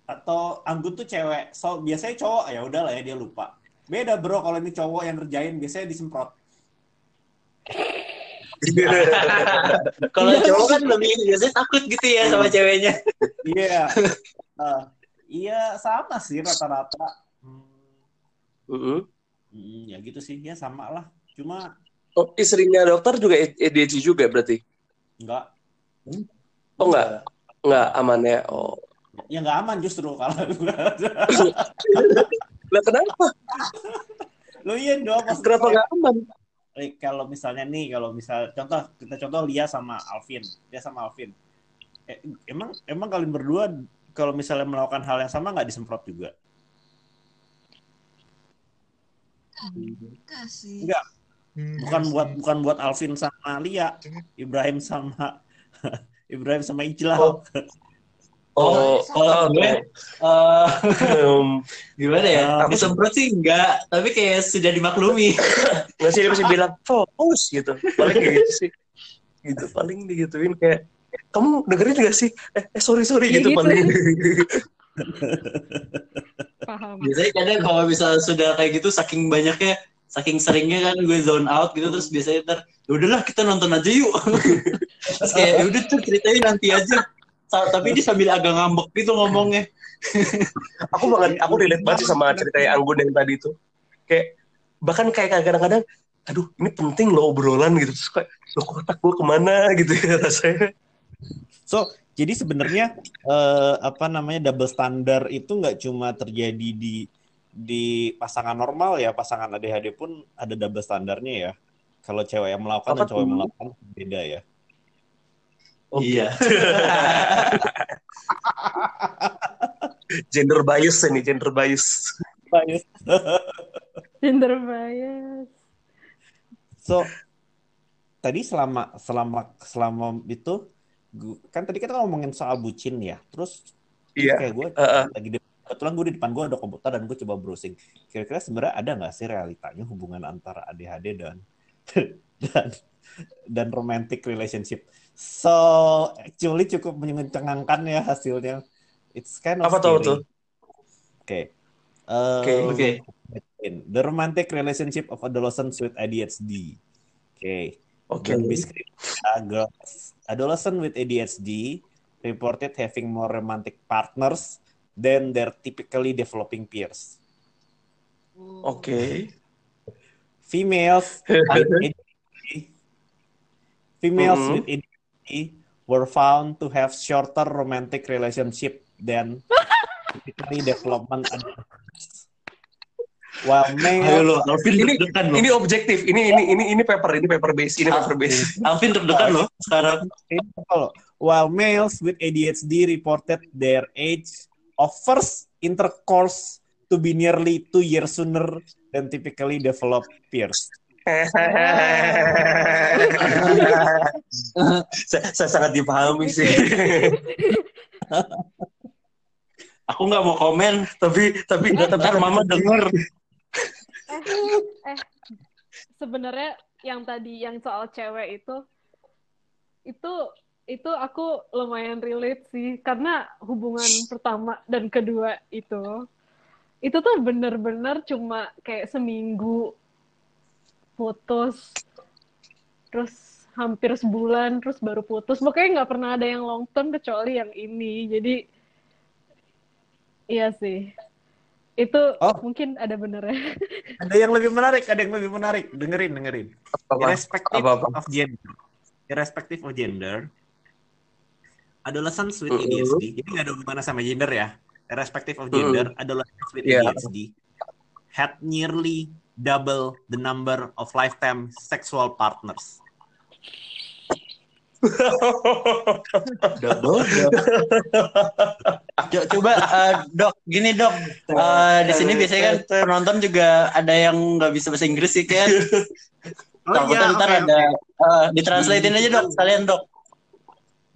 S5: atau Anggun tuh cewek. So biasanya cowok ya udahlah ya dia lupa. Beda bro kalau ini cowok yang ngerjain biasanya disemprot.
S2: Kalau cowok kan lebih biasanya takut gitu ya sama ceweknya.
S5: Iya. Eh, iya sama sih rata-rata. Hmm,
S1: Mm-mm.
S5: hmm, ya gitu sih, ya sama lah. Cuma
S1: Oh, istrinya dokter juga ADHD juga berarti?
S5: nggak,
S1: Oh enggak, enggak aman ya. Oh,
S5: ya nggak aman justru kalau <laughs>
S1: lah kenapa?
S5: lo iya dong.
S1: Kenapa enggak aman?
S5: eh, kalau misalnya nih, kalau misal contoh kita contoh Lia sama Alvin, Lia sama Alvin. Eh, emang emang kalian berdua kalau misalnya melakukan hal yang sama nggak disemprot juga?
S4: Kasih.
S5: Enggak. Bukan buat bukan buat Alvin sama Lia, Ibrahim sama <laughs> Ibrahim sama Ijlal.
S1: Oh. Oh,
S2: Kalau gue, eh,
S1: Um, <laughs>
S2: gimana ya?
S5: Ah.
S2: Disemprot sih enggak, tapi kayak sudah dimaklumi.
S1: nggak sih dia pasti bilang fokus gitu. Paling kayak gitu sih. Gitu paling digituin kayak kamu dengerin gak sih? Eh, eh sorry sorry
S6: Iya
S1: gitu,
S6: gitu.
S1: paling. <laughs>
S6: paham
S2: Biasanya kadang kalau misalnya sudah kayak gitu saking banyaknya, saking seringnya kan gue zone out gitu terus biasanya ntar "Ya udahlah kita nonton aja yuk. <laughs> terus kayak "Ya udah tuh ceritanya nanti aja. Sa- Tapi dia sambil agak ngambek gitu ngomongnya. <laughs>
S1: aku banget aku relate banget sih sama cerita yang Anggun yang tadi itu kayak bahkan kayak kadang-kadang aduh ini penting loh obrolan gitu terus kayak loh kotak gue ke mana gitu ya rasanya
S5: So, jadi sebenarnya eh, apa namanya double standar itu nggak cuma terjadi di di pasangan normal ya, pasangan ADHD pun ada double standarnya ya. Kalau cewek yang melakukan
S1: Apa
S5: dan cowok yang melakukan beda ya.
S1: Oke.
S2: Iya. <laughs>
S1: gender bias ini gender bias <laughs>
S6: gender bias
S5: So, tadi selama selama selama itu kan tadi kita ngomongin soal bucin ya. Terus
S1: iya
S5: kayak gue
S1: Heeh.
S5: lagi di kebetulan gue di depan gue ada komputer dan gue coba browsing. Kira-kira sebenarnya ada nggak sih realitanya hubungan antara ADHD dan <laughs> dan dan romantic relationship? So actually cukup mencengangkan ya hasilnya. It's kind of
S1: Apa tuh,
S5: scary.
S1: tuh?
S5: Oke. Um,
S1: Oke.
S2: Oke.
S5: The romantic relationship of adolescents with ADHD. Okay.
S1: Oke
S5: Don't be. Uh, adolescent with ADHD reported having more romantic partners than their typically developing peers.
S1: oke
S5: Females <laughs> with ADHD, females
S1: Mhm.
S5: with ADHD were found to have shorter romantic relationship than <laughs> typically development adults. While
S2: Ayo
S5: male
S2: lo, Alvin
S1: Ini-
S2: deg-degan lo.
S1: ini objektif ini ini ini ini paper ini paper base ini paper base
S2: Alvin deg-degan lo sekarang.
S5: While males with ADHD reported their age of first intercourse to be nearly two years sooner than typically developed peers. <laughs>
S1: saya, saya sangat dipahami sih. <laughs>
S2: Aku nggak mau komen,
S1: tapi tapi
S2: ntar mama denger.
S6: Eh sebenarnya yang tadi yang soal cewek itu itu itu aku lumayan relate sih. Karena hubungan pertama dan kedua itu itu tuh bener-bener cuma kayak seminggu putus terus hampir sebulan terus baru putus. Pokoknya nggak pernah ada yang long term kecuali yang ini. Jadi iya sih itu
S5: Oh.
S6: mungkin ada benernya <laughs>
S5: Ada yang lebih menarik, ada yang lebih menarik. Dengerin, dengerin.
S1: apa
S5: Irrespective
S1: Apa-apa?
S5: of gender. Irrespective of gender. Adolescents with. ADHD. Jadi nggak ada hubungannya sama gender ya. Irrespective of gender, adolescents with
S1: Yeah.
S5: ADHD had nearly double the number of lifetime sexual partners.
S2: Double, Co- Coba eh, dok, gini dok, Eh, di sini biasanya kan penonton juga ada yang nggak bisa bahasa Inggris sih kan.
S5: Oh
S2: Takutnya
S5: iya,
S2: ntar
S5: oke,
S2: ada
S5: oke.
S2: eh, ditranslatein aja dok, sekalian dok.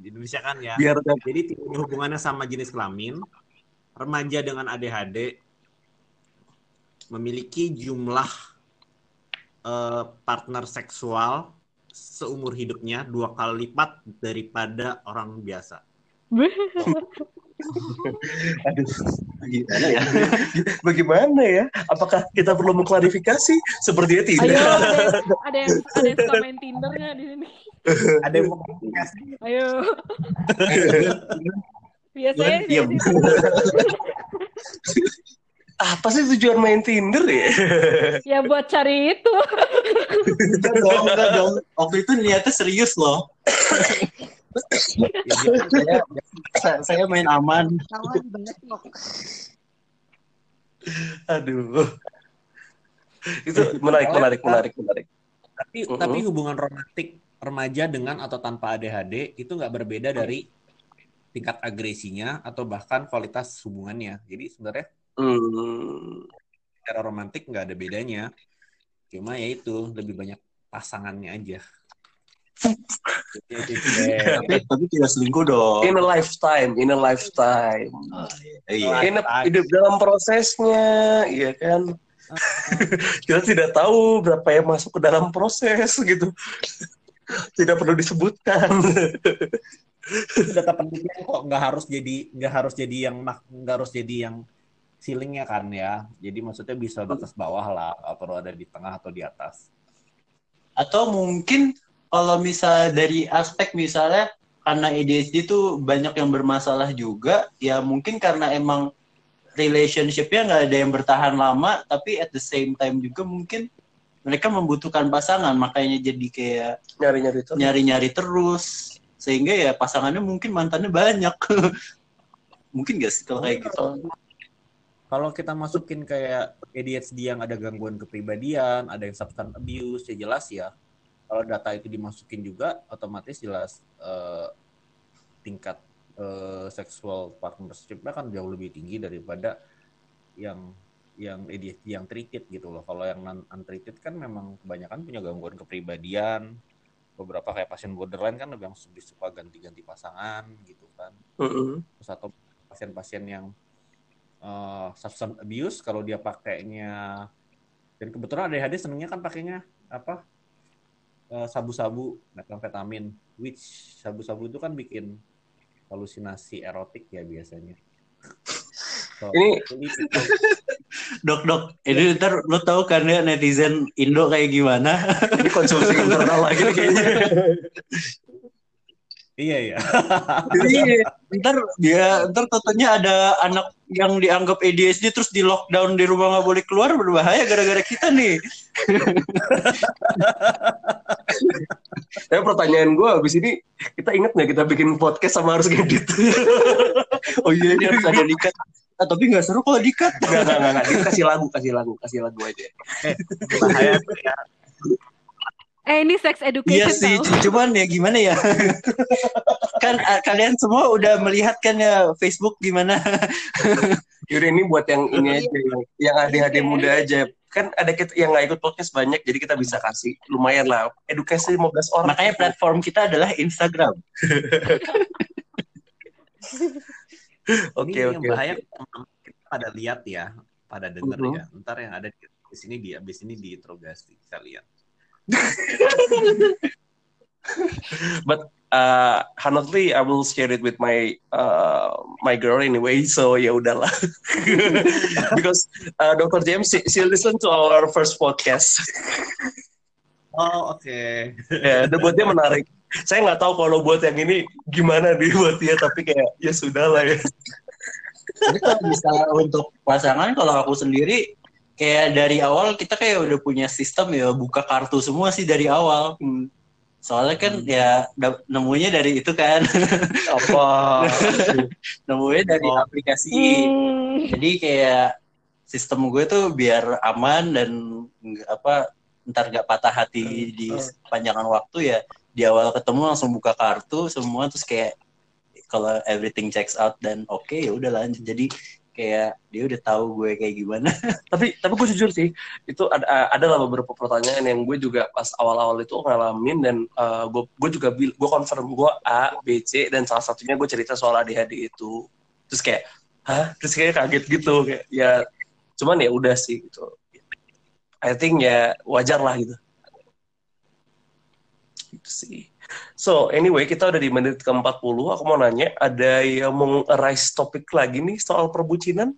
S5: Di Indonesia kan ya.
S1: biar
S5: Jadi hubungannya sama jenis kelamin. Remaja dengan ADHD memiliki jumlah eh, partner seksual seumur hidupnya dua kali lipat daripada orang biasa. <laughs>
S2: Aduh, gimana ya? <laughs>
S1: bagaimana ya? Apakah kita perlu mengklarifikasi? Sepertinya tidak.
S6: Ayo, ada, yang- <laughs> ada yang ada yang suka main Tinder nggak di sini?
S5: Ada yang mau podcast?
S6: Ayo. Biasanya
S2: Diam.
S1: Apa sih tujuan main Tinder ya? <laughs>
S6: ya buat cari itu.
S2: Enggak dong, enggak dong. Waktu itu niatnya serius loh. <laughs>
S5: Ya, dia-
S2: Saya, saya, saya main aman.
S4: Kawan banget kok.
S1: Aduh. Itu menarik, menarik, menarik, menarik.
S5: tapi tapi hubungan romantik remaja dengan atau tanpa ADHD itu nggak berbeda dari tingkat agresinya atau bahkan kualitas hubungannya. Jadi sebenarnya
S1: Hmm.
S5: secara romantik nggak ada bedanya. Cuma ya itu lebih banyak pasangannya aja.
S2: Tapi, tapi tidak selingkuh dong.
S1: In a lifetime, in a lifetime.
S2: Iya.
S1: In a- hidup dalam prosesnya, iya kan? <laughs> Kita tidak tahu berapa yang masuk ke dalam proses gitu. Tidak perlu disebutkan.
S5: Data penelitian kok nggak harus jadi nggak harus jadi yang nggak harus jadi yang ceilingnya kan ya. Jadi maksudnya bisa batas bawah lah atau ada di tengah atau di atas.
S2: Atau mungkin kalau misalnya dari aspek misalnya karena ADHD itu banyak yang bermasalah juga, ya mungkin karena emang relationship-nya nggak ada yang bertahan lama, tapi at the same time juga mungkin mereka membutuhkan pasangan, makanya jadi kayak
S1: Nyari-nyari
S2: nyari-nyari terus, sehingga ya pasangannya mungkin mantannya banyak. <laughs> mungkin gak sih kalau kayak gitu?
S5: Kalau kita masukin kayak ADHD yang ada gangguan kepribadian, ada yang substance abuse, ya jelas ya. Kalau data itu dimasukin juga, otomatis jelas eh, tingkat eh, sexual partnership-nya kan jauh lebih tinggi daripada yang yang ADHD yang treated gitu loh. Kalau yang non untreated kan memang kebanyakan punya gangguan kepribadian. Beberapa kayak pasien borderline kan lebih suka ganti-ganti pasangan gitu kan
S1: Mm-mm.
S5: terus atau pasien-pasien yang uh, substance abuse kalau dia pakainya dan kebetulan ADHD senengnya kan pakainya apa uh, sabu-sabu metamfetamin which sabu-sabu itu kan bikin halusinasi erotik ya biasanya <laughs> So,
S1: Ini- <laughs>
S2: Dok, dok, ini ntar lo tahu kan ya netizen Indo kayak gimana?
S1: Ini konsumsi internal lagi kayaknya. <laughs>
S5: iya ya
S2: Iya, ntar dia ntar tentunya ada anak yang dianggap ADHD terus di lockdown di rumah nggak boleh keluar berbahaya gara-gara kita nih.
S1: Tapi pertanyaan gue abis ini kita inget nggak kita bikin podcast sama harus ngedit?
S2: Oh iya, ini harus ada dikat. Ah, tapi nggak seru kalau dikat.
S1: Enggak, enggak, enggak, enggak. Kita kasih lagu, kasih lagu, kasih lagu aja.
S5: bahaya tuh ya
S6: Eh ini sex
S2: Iya
S6: education
S2: sih,
S6: tau.
S2: cuman ya gimana ya? <laughs> kan ah, kalian semua udah melihat kan ya Facebook gimana <laughs>
S1: Yaudah ini buat yang ini aja, yang, yang ADHD muda aja. Kan ada kita yang nggak ikut podcast banyak, jadi kita bisa kasih lumayan lah edukasi 15 orang.
S2: Makanya platform kita adalah Instagram. <laughs>
S1: Oke oke.
S5: bahaya pada lihat ya, pada denger
S1: Mhm.
S5: ya. Ntar yang ada di, di sini di abis ini diinterogasi kalian.
S1: But uh, honestly, I will share it with my uh, my girl anyway. So ya udahlah. <laughs> Because uh, Dr. James, she, she listen to our first podcast.
S5: Oh oke.
S1: ya, dan buat dia menarik. Saya nggak tahu kalau buat yang ini gimana nih buat dia, tapi kayak ya sudah lah ya.
S2: Tapi kalau bisa untuk pasangan, kalau aku sendiri kayak dari awal kita kayak udah punya sistem ya buka kartu semua sih dari awal. Hmm. Soalnya kan ya da- nemunya dari itu kan,
S1: Apa? <laughs>
S2: nemunya dari
S5: Oh.
S2: aplikasi.
S6: Hmm.
S2: Jadi kayak sistem gue tuh biar aman dan apa ntar nggak patah hati di sepanjangan waktu ya di awal ketemu langsung buka kartu semua terus kayak kalau everything checks out dan oke ya udah lanjut jadi kayak dia udah tahu gue kayak gimana. <laughs>
S1: Tapi tapi gue jujur sih itu ada adalah beberapa pertanyaan yang gue juga pas awal-awal itu ngalamin dan uh, gue gue juga gue confirm gue A B C dan salah satunya gue cerita soal ADHD itu. Terus kayak hah? Terus kayak kaget gitu kayak ya cuman ya udah sih gitu. I think ya wajar lah gitu. Gitu sih so anyway kita udah di menit ke 40 aku mau nanya ada yang mau rise topik lagi nih soal perbucinan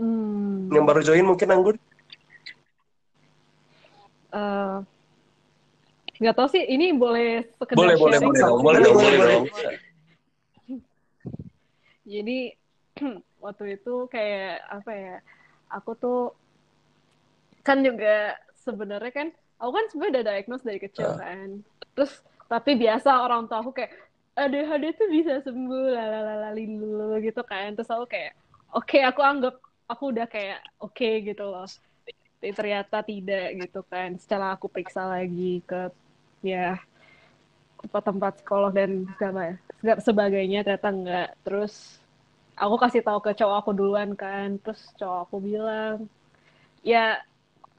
S5: Hmm.
S1: Yang baru join mungkin Anggun
S6: Eh, nggak tahu sih ini boleh sekedar
S1: boleh boleh boleh dong boleh
S2: Boleh, boleh,
S1: boleh
S6: Jadi <clears throat> waktu itu kayak apa ya? Aku tuh kan juga sebenarnya kan aku kan sebenarnya udah diagnose dari kecil
S1: Ah.
S6: kan. Terus tapi biasa orang tua aku kayak ADHD tuh bisa sembuh lalalalilu gitu kan. Terus aku kayak oke aku anggap aku udah kayak oke gitu loh. Tapi ternyata tidak gitu kan. Setelah aku periksa lagi ke ya tempat-tempat psikolog dan segala segala sebagainya ternyata enggak. Terus aku kasih tahu ke cowok aku duluan kan. Terus cowok aku bilang ya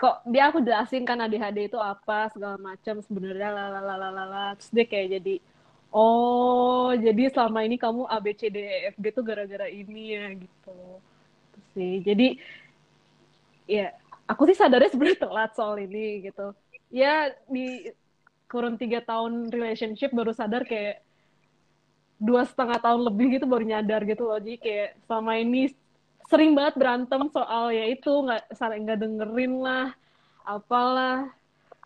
S6: kok dia aku jelasin kan ADHD itu apa segala macam sebenarnya lalalala terus dia kayak jadi oh jadi selama ini kamu A B C D E F G tuh gara-gara ini ya gitu. Terus sih. Jadi ya aku sih sadarnya sebenarnya <laughs> telat soal ini gitu. Ya di kurun tiga tahun relationship baru sadar kayak dua setengah tahun lebih gitu baru nyadar gitu loh. Jadi kayak selama ini sering banget berantem soal ya itu nggak saling nggak dengerin lah apalah.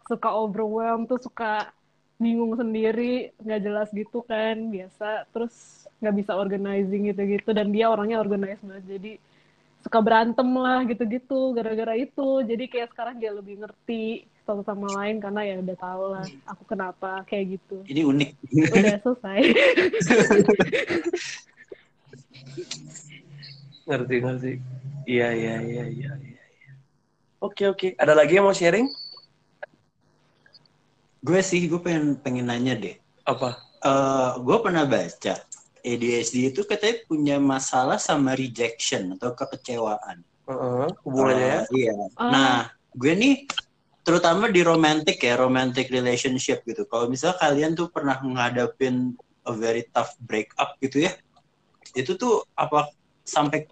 S6: Suka overwhelm tuh suka bingung sendiri nggak jelas gitu kan biasa. Terus nggak bisa organizing gitu-gitu dan dia orangnya organize banget. Jadi suka berantem lah gitu-gitu gara-gara itu. Jadi kayak sekarang dia lebih ngerti satu sama lain karena ya udah tahu lah aku kenapa kayak gitu.
S2: Ini unik.
S6: Udah selesai <laughs>
S1: ngerti ngerti. Iya iya iya iya iya iya. oke oke. Ada lagi yang mau sharing?
S2: Gue sih gue pengen pengen nanya deh.
S1: Apa?
S2: Eh, gue pernah baca ADHD itu katanya punya masalah sama rejection atau kekecewaan.
S1: Hubungannya ya?
S2: Eh, iya.
S6: Ah.
S2: Nah, gue nih terutama di romantic ya, romantic relationship gitu. Kalau misalnya kalian tuh pernah ngadapin a very tough breakup gitu ya, itu tuh apa sampai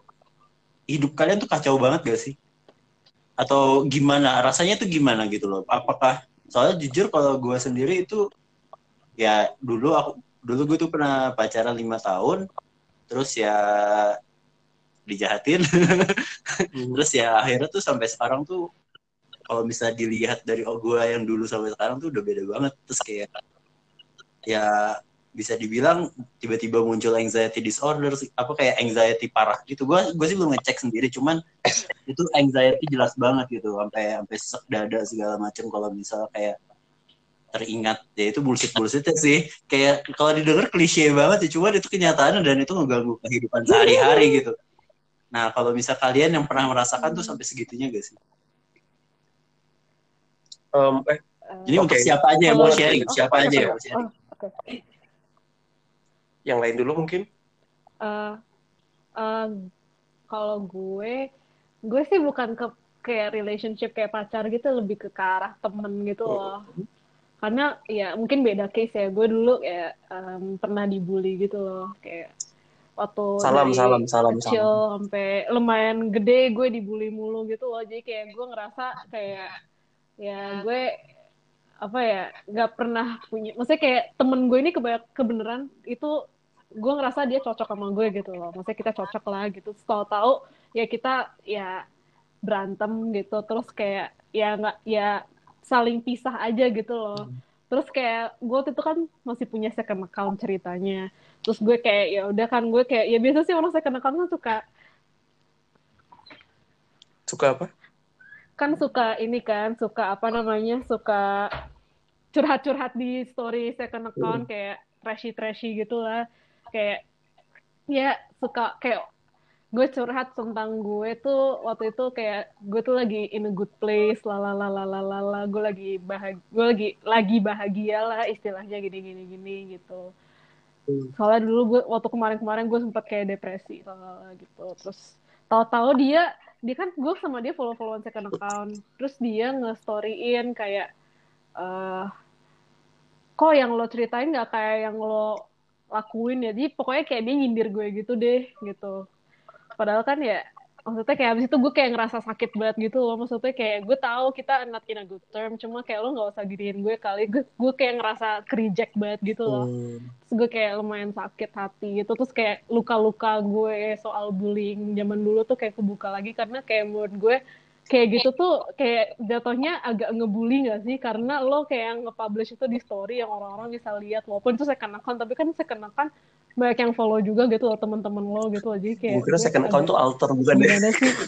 S2: hidup kalian tuh kacau banget gak sih? Atau gimana? Rasanya tuh gimana gitu loh? Apakah soalnya jujur kalau gue sendiri itu ya dulu aku dulu gue tuh pernah pacaran lima tahun, terus ya dijahatin <laughs> terus ya akhirnya tuh sampai sekarang tuh kalau bisa dilihat dari oh gue yang dulu sampai sekarang tuh udah beda banget terus kayak ya bisa dibilang tiba-tiba muncul anxiety disorder sih, apa kayak anxiety parah gitu gue gue sih belum ngecek sendiri cuman <laughs> itu anxiety jelas banget gitu sampai sampai sesek dada segala macam kalau misal kayak teringat ya itu bullshit bullshit sih kayak kalau didengar klise banget ya cuman itu kenyataan dan itu ngeganggu kehidupan sehari-hari gitu nah kalau misal kalian yang pernah merasakan tuh sampai segitunya gak sih
S1: Em, eh
S2: Jadi
S1: Oke.
S2: untuk siapa aja yang mau sharing,
S6: Oh,
S2: siapa aja yang
S6: oh,
S2: mau sharing.
S6: oke.
S1: Yang lain dulu mungkin?
S6: Eh eh, kalau gue gue sih bukan ke kayak relationship kayak pacar gitu lebih ke, ke arah temen gitu loh. Karena ya mungkin beda case ya. Gue dulu kayak em, pernah dibully gitu loh. Kayak waktu
S1: Salam,
S6: dari
S1: salam, salam,
S6: kecil sampai lumayan gede gue dibully mulu gitu loh. Jadi kayak gue ngerasa kayak ya gue apa ya nggak pernah punya maksudnya kayak temen gue ini kebanyak kebenaran itu gue ngerasa dia cocok sama gue gitu loh. Maksudnya kita cocok lah gitu. Terus tahu ya kita ya berantem gitu. Terus kayak ya nggak ya saling pisah aja gitu loh. Terus kayak gue waktu itu kan masih punya second account ceritanya. Terus gue kayak ya udah kan gue kayak ya biasa sih orang second account kan suka
S1: Suka apa?
S6: kan suka ini kan suka apa namanya suka curhat-curhat di story second account kayak trashy-trashy gitu lah kayak ya suka kayak gue curhat tentang gue tuh waktu itu kayak gue tuh lagi in a good place lalalalalala gue lagi bahagia gue lagi lagi bahagia lah istilahnya gini gini gini gitu. Soalnya dulu gue waktu kemarin-kemarin gue sempat kayak depresi lalala gitu. Terus tahu-tahu dia dia kan gue sama dia follow-followan second account. Terus dia nge-storyin kayak eh kok yang lo ceritain nggak kayak yang lo lakuin ya. Jadi pokoknya kayak dia nyindir gue gitu deh gitu. Padahal kan ya maksudnya kayak abis itu gue kayak ngerasa sakit banget gitu loh. Maksudnya kayak gue tahu kita not in a good term cuma kayak lo nggak usah giniin gue kali. Gue, gue kayak ngerasa kereject banget gitu loh.
S1: Hmm.
S6: terus gue kayak lumayan sakit hati gitu. Terus kayak luka-luka gue soal bullying zaman dulu tuh kayak kebuka lagi karena kayak menurut gue kayak gitu tuh kayak jatuhnya agak ngebully gak sih? Karena lo kayak nge-publish itu di story yang orang-orang bisa lihat walaupun itu second account tapi kan second account banyak yang follow juga gitu loh teman-teman lo gitu loh. Jadi kayak
S1: Gue kira second account tuh alter bukan ya?
S6: gimana sih? <laughs>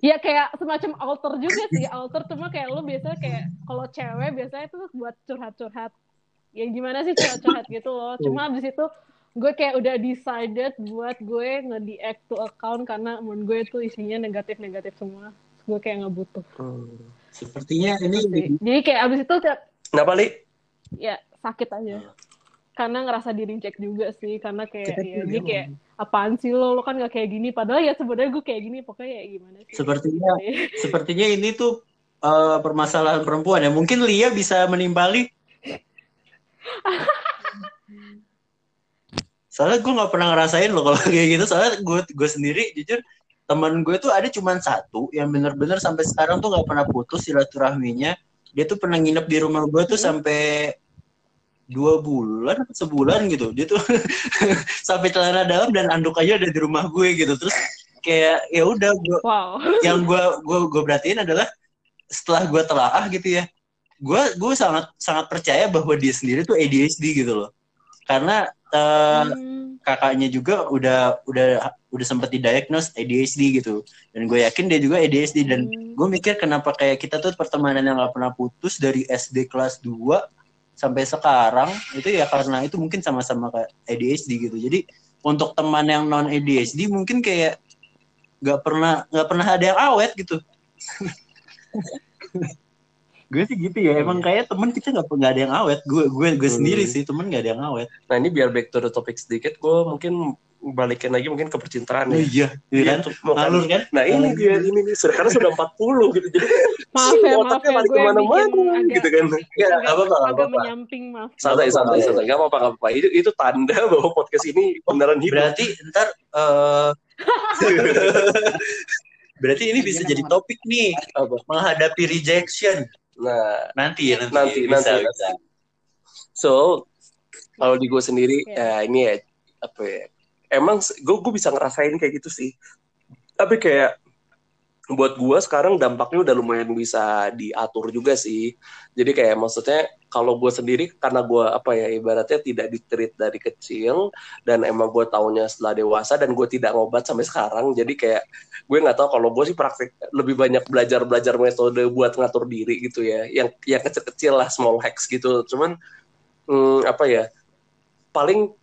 S6: Ya kayak semacam alter juga sih alter. Cuma kayak lo biasanya kayak kalau cewek biasanya itu buat curhat-curhat. Ya gimana sih curhat-curhat gitu loh. Cuma abis itu gue kayak udah decided buat gue nge-deact to account karena menurut gue itu isinya negatif-negatif semua gue kayak nggak butuh
S1: Hmm.
S2: Sepertinya ini
S6: sih. jadi kayak abis itu kayak,
S1: Kenapa, Li?
S6: ya sakit aja karena ngerasa di reject juga sih karena kayak
S2: Kita
S6: ya ini
S2: emang-
S6: kayak apaan sih lo lo kan nggak kayak gini padahal ya sebenarnya gue kayak gini pokoknya ya gimana sih
S2: sepertinya sepertinya ini tuh eh, permasalahan perempuan ya. Mungkin Lia bisa menimbali. <laughs> Soalnya gue nggak pernah ngerasain loh kalau <laughs> kayak gitu. Soalnya gue gue sendiri jujur teman gue tuh ada cuma satu yang bener-bener sampai sekarang tuh nggak pernah putus silaturahminya. Dia tuh pernah nginep di rumah gue tuh sampai dua bulan sebulan gitu. Dia tuh <laughs> sampai celana dalam dan anduk aja ada di rumah gue gitu. Terus kayak ya udah gue
S6: wow <laughs>
S2: yang gue gue gue perhatiin adalah setelah gue telaah gitu ya gue gue sangat sangat percaya bahwa dia sendiri tuh ADHD gitu loh karena eh,
S6: Hmm.
S2: kakaknya juga udah udah udah sempat didiagnose ADHD gitu dan gue yakin dia juga ADHD dan
S6: Hmm.
S2: gue mikir kenapa kayak kita tuh pertemanan yang gak pernah putus dari SD kelas 2 sampai sekarang itu ya karena itu mungkin sama-sama kayak ADHD gitu jadi untuk teman yang non ADHD mungkin kayak nggak pernah nggak pernah ada yang awet gitu <laughs> gue sih gitu ya emang kayak temen kita nggak nggak ada yang awet. Gue gue gue sendiri
S1: Hmm.
S2: sih temen nggak ada yang awet.
S1: Nah ini biar back to the topic sedikit, gue mungkin balikin lagi mungkin ke percintaan
S2: oh
S1: ya.
S2: iya iya kan?
S1: Iya, mau kan-
S2: kan?
S1: Nah ini dia, ini nih, karena sudah 40 gitu, jadi <laughs>
S6: maaf ya maaf
S1: otaknya
S6: ya
S1: balik
S6: bikin agak
S1: gitu kan. Ya,
S6: agak,
S2: nggak apa-apa,
S6: menyamping maaf.
S1: Santai, santai, santai, nggak apa-apa, apa-apa. Itu, itu tanda <laughs> bahwa podcast ini beneran hidup.
S2: berarti ntar eh <laughs> berarti ini bisa jadi topik nih.
S1: Apa?
S2: menghadapi rejection
S1: Nah,
S2: nanti ya nanti
S1: Nanti,
S2: bisa,
S1: nanti.
S2: bisa.
S1: so kalau di gue sendiri,
S6: Iya.
S1: ya ini ya apa ya? Emang gue gue bisa ngerasain kayak gitu sih. Tapi kayak buat gue sekarang dampaknya udah lumayan bisa diatur juga sih. Jadi kayak maksudnya kalau gue sendiri karena gue apa ya ibaratnya tidak ditreat dari kecil dan emang gue taunya setelah dewasa dan gue tidak ngobat sampai sekarang. Jadi kayak gue nggak tahu kalau gue sih praktik lebih banyak belajar belajar metode buat ngatur diri gitu ya. Yang yang kecil-kecil lah small hacks gitu. Cuman hmm, apa ya paling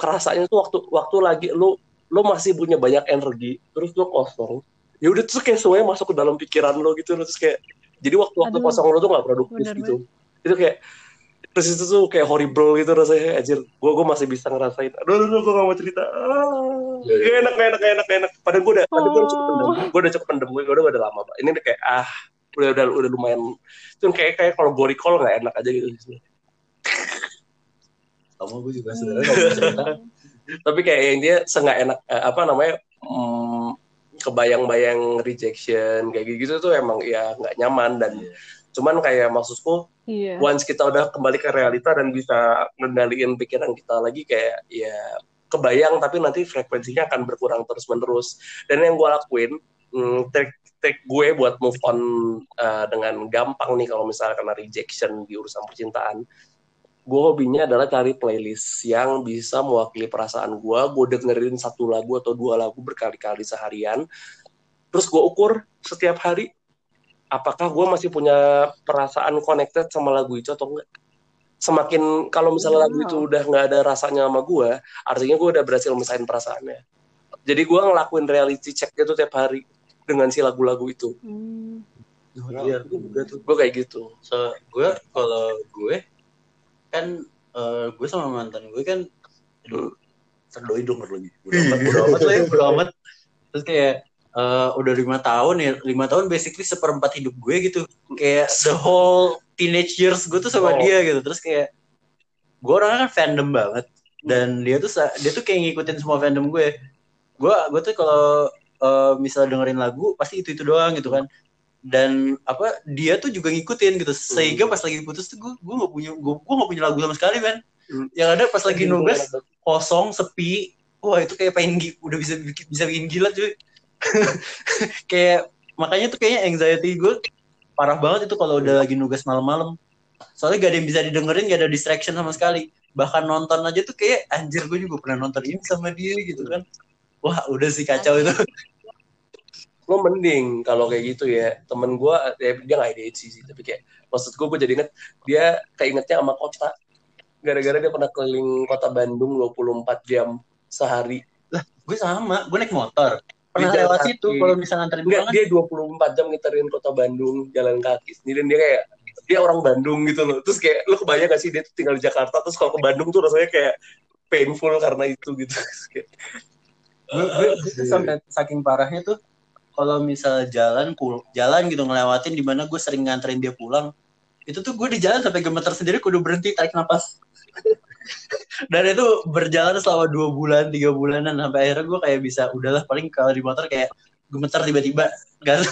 S1: kerasanya tuh waktu waktu lagi lu lu masih punya banyak energi terus lu kosong ya udah terus kayak semuanya masuk ke dalam pikiran lo gitu terus kayak jadi waktu waktu
S6: Aduh,
S1: kosong lo tuh nggak produktif
S6: bener
S1: gitu. itu kayak terus itu tuh kayak horrible gitu rasanya anjir gue gue masih bisa ngerasain aduh aduh, aduh gue gak mau cerita. Ah, gak enak gak enak gak enak gak enak. Padahal gue udah padahal gue udah cukup pendem gue udah cukup pendem gue udah udah lama Pak. ini udah kayak ah udah udah udah lumayan itu kayak kayak kalau gue recall nggak enak aja gitu
S2: Kamu gue juga sebenarnya mau cerita. <laughs>
S1: tapi kayak yang dia senggak enak eh, apa namanya kebayang-bayang rejection kayak gitu tuh emang ya nggak nyaman dan cuman kayak maksudku
S6: Iya.
S1: once kita udah kembali ke realita dan bisa ngendaliin pikiran kita lagi kayak ya kebayang tapi nanti frekuensinya akan berkurang terus menerus dan yang gue lakuin hmm, trik trik gue buat move on uh, dengan gampang nih kalau misalnya kena rejection di urusan percintaan gue hobinya adalah cari playlist yang bisa mewakili perasaan gue gue dengerin satu lagu atau dua lagu berkali-kali seharian. Terus gue ukur setiap hari apakah gue masih punya perasaan connected sama lagu itu atau enggak. Semakin kalau misalnya lagu itu udah nggak ada rasanya sama gue artinya gue udah berhasil misahin perasaannya. Jadi gue ngelakuin reality check itu tiap hari dengan si lagu-lagu itu.
S6: Hmm.
S2: Iya, gue
S1: kayak gitu.
S2: So, gue kalau gue kan eh, gue sama mantan gue kan aduh terdoi dong lagi udah amat udah amat lah ya udah amat. Terus kayak eh, udah lima tahun ya lima tahun basically seperempat hidup gue gitu. Kayak the whole teenage years gue tuh sama
S1: Oh.
S2: dia gitu. Terus kayak gue orangnya kan fandom banget. Dan dia tuh dia tuh kayak ngikutin semua fandom gue. Gue gue tuh kalau eh, misalnya dengerin lagu pasti itu itu doang gitu kan dan apa dia tuh juga ngikutin gitu. Sehingga pas lagi putus tuh gue gue nggak punya gue gue nggak punya lagu sama sekali
S1: Hmm.
S2: yang ada pas lagi nugas kosong sepi. Wah itu kayak pengen gi- udah bisa bikin- bisa bikin gila cuy. <laughs> Kayak makanya tuh kayaknya anxiety gue parah banget itu kalau udah lagi nugas malam-malam. Soalnya gak ada yang bisa didengerin gak ada distraction sama sekali. Bahkan nonton aja tuh kayak anjir gue juga pernah nonton ini sama dia gitu kan. Wah udah sih kacau itu
S1: lo mending kalau kayak gitu ya. Temen gue ya, dia nggak ADHD sih tapi kayak maksud gue gue jadi inget dia keingetnya sama kota. Gara-gara dia pernah keliling kota Bandung 24 jam sehari.
S2: Gue sama. Gue naik motor. Pernah
S1: Di jalan
S2: lewat situ kalau misalnya nganterin
S1: Enggak,
S2: kan.
S1: dia 24 jam ngiterin kota Bandung jalan kaki sendiri. Dia kayak dia orang Bandung gitu loh. Terus kayak lo kebayang gak sih dia tuh tinggal di Jakarta terus kalau ke Bandung tuh rasanya kayak painful karena itu gitu.
S2: Gue gue gue tuh sampai saking parahnya tuh kalau misal jalan pul jalan gitu ngelewatin di mana gue sering nganterin dia pulang itu tuh gue di jalan sampai gemeter sendiri kudu berhenti tarik napas. <laughs> Dan itu berjalan selama dua bulan tiga bulanan sampai akhirnya gue kayak bisa udahlah paling kalau di motor kayak gemeter tiba-tiba. Gas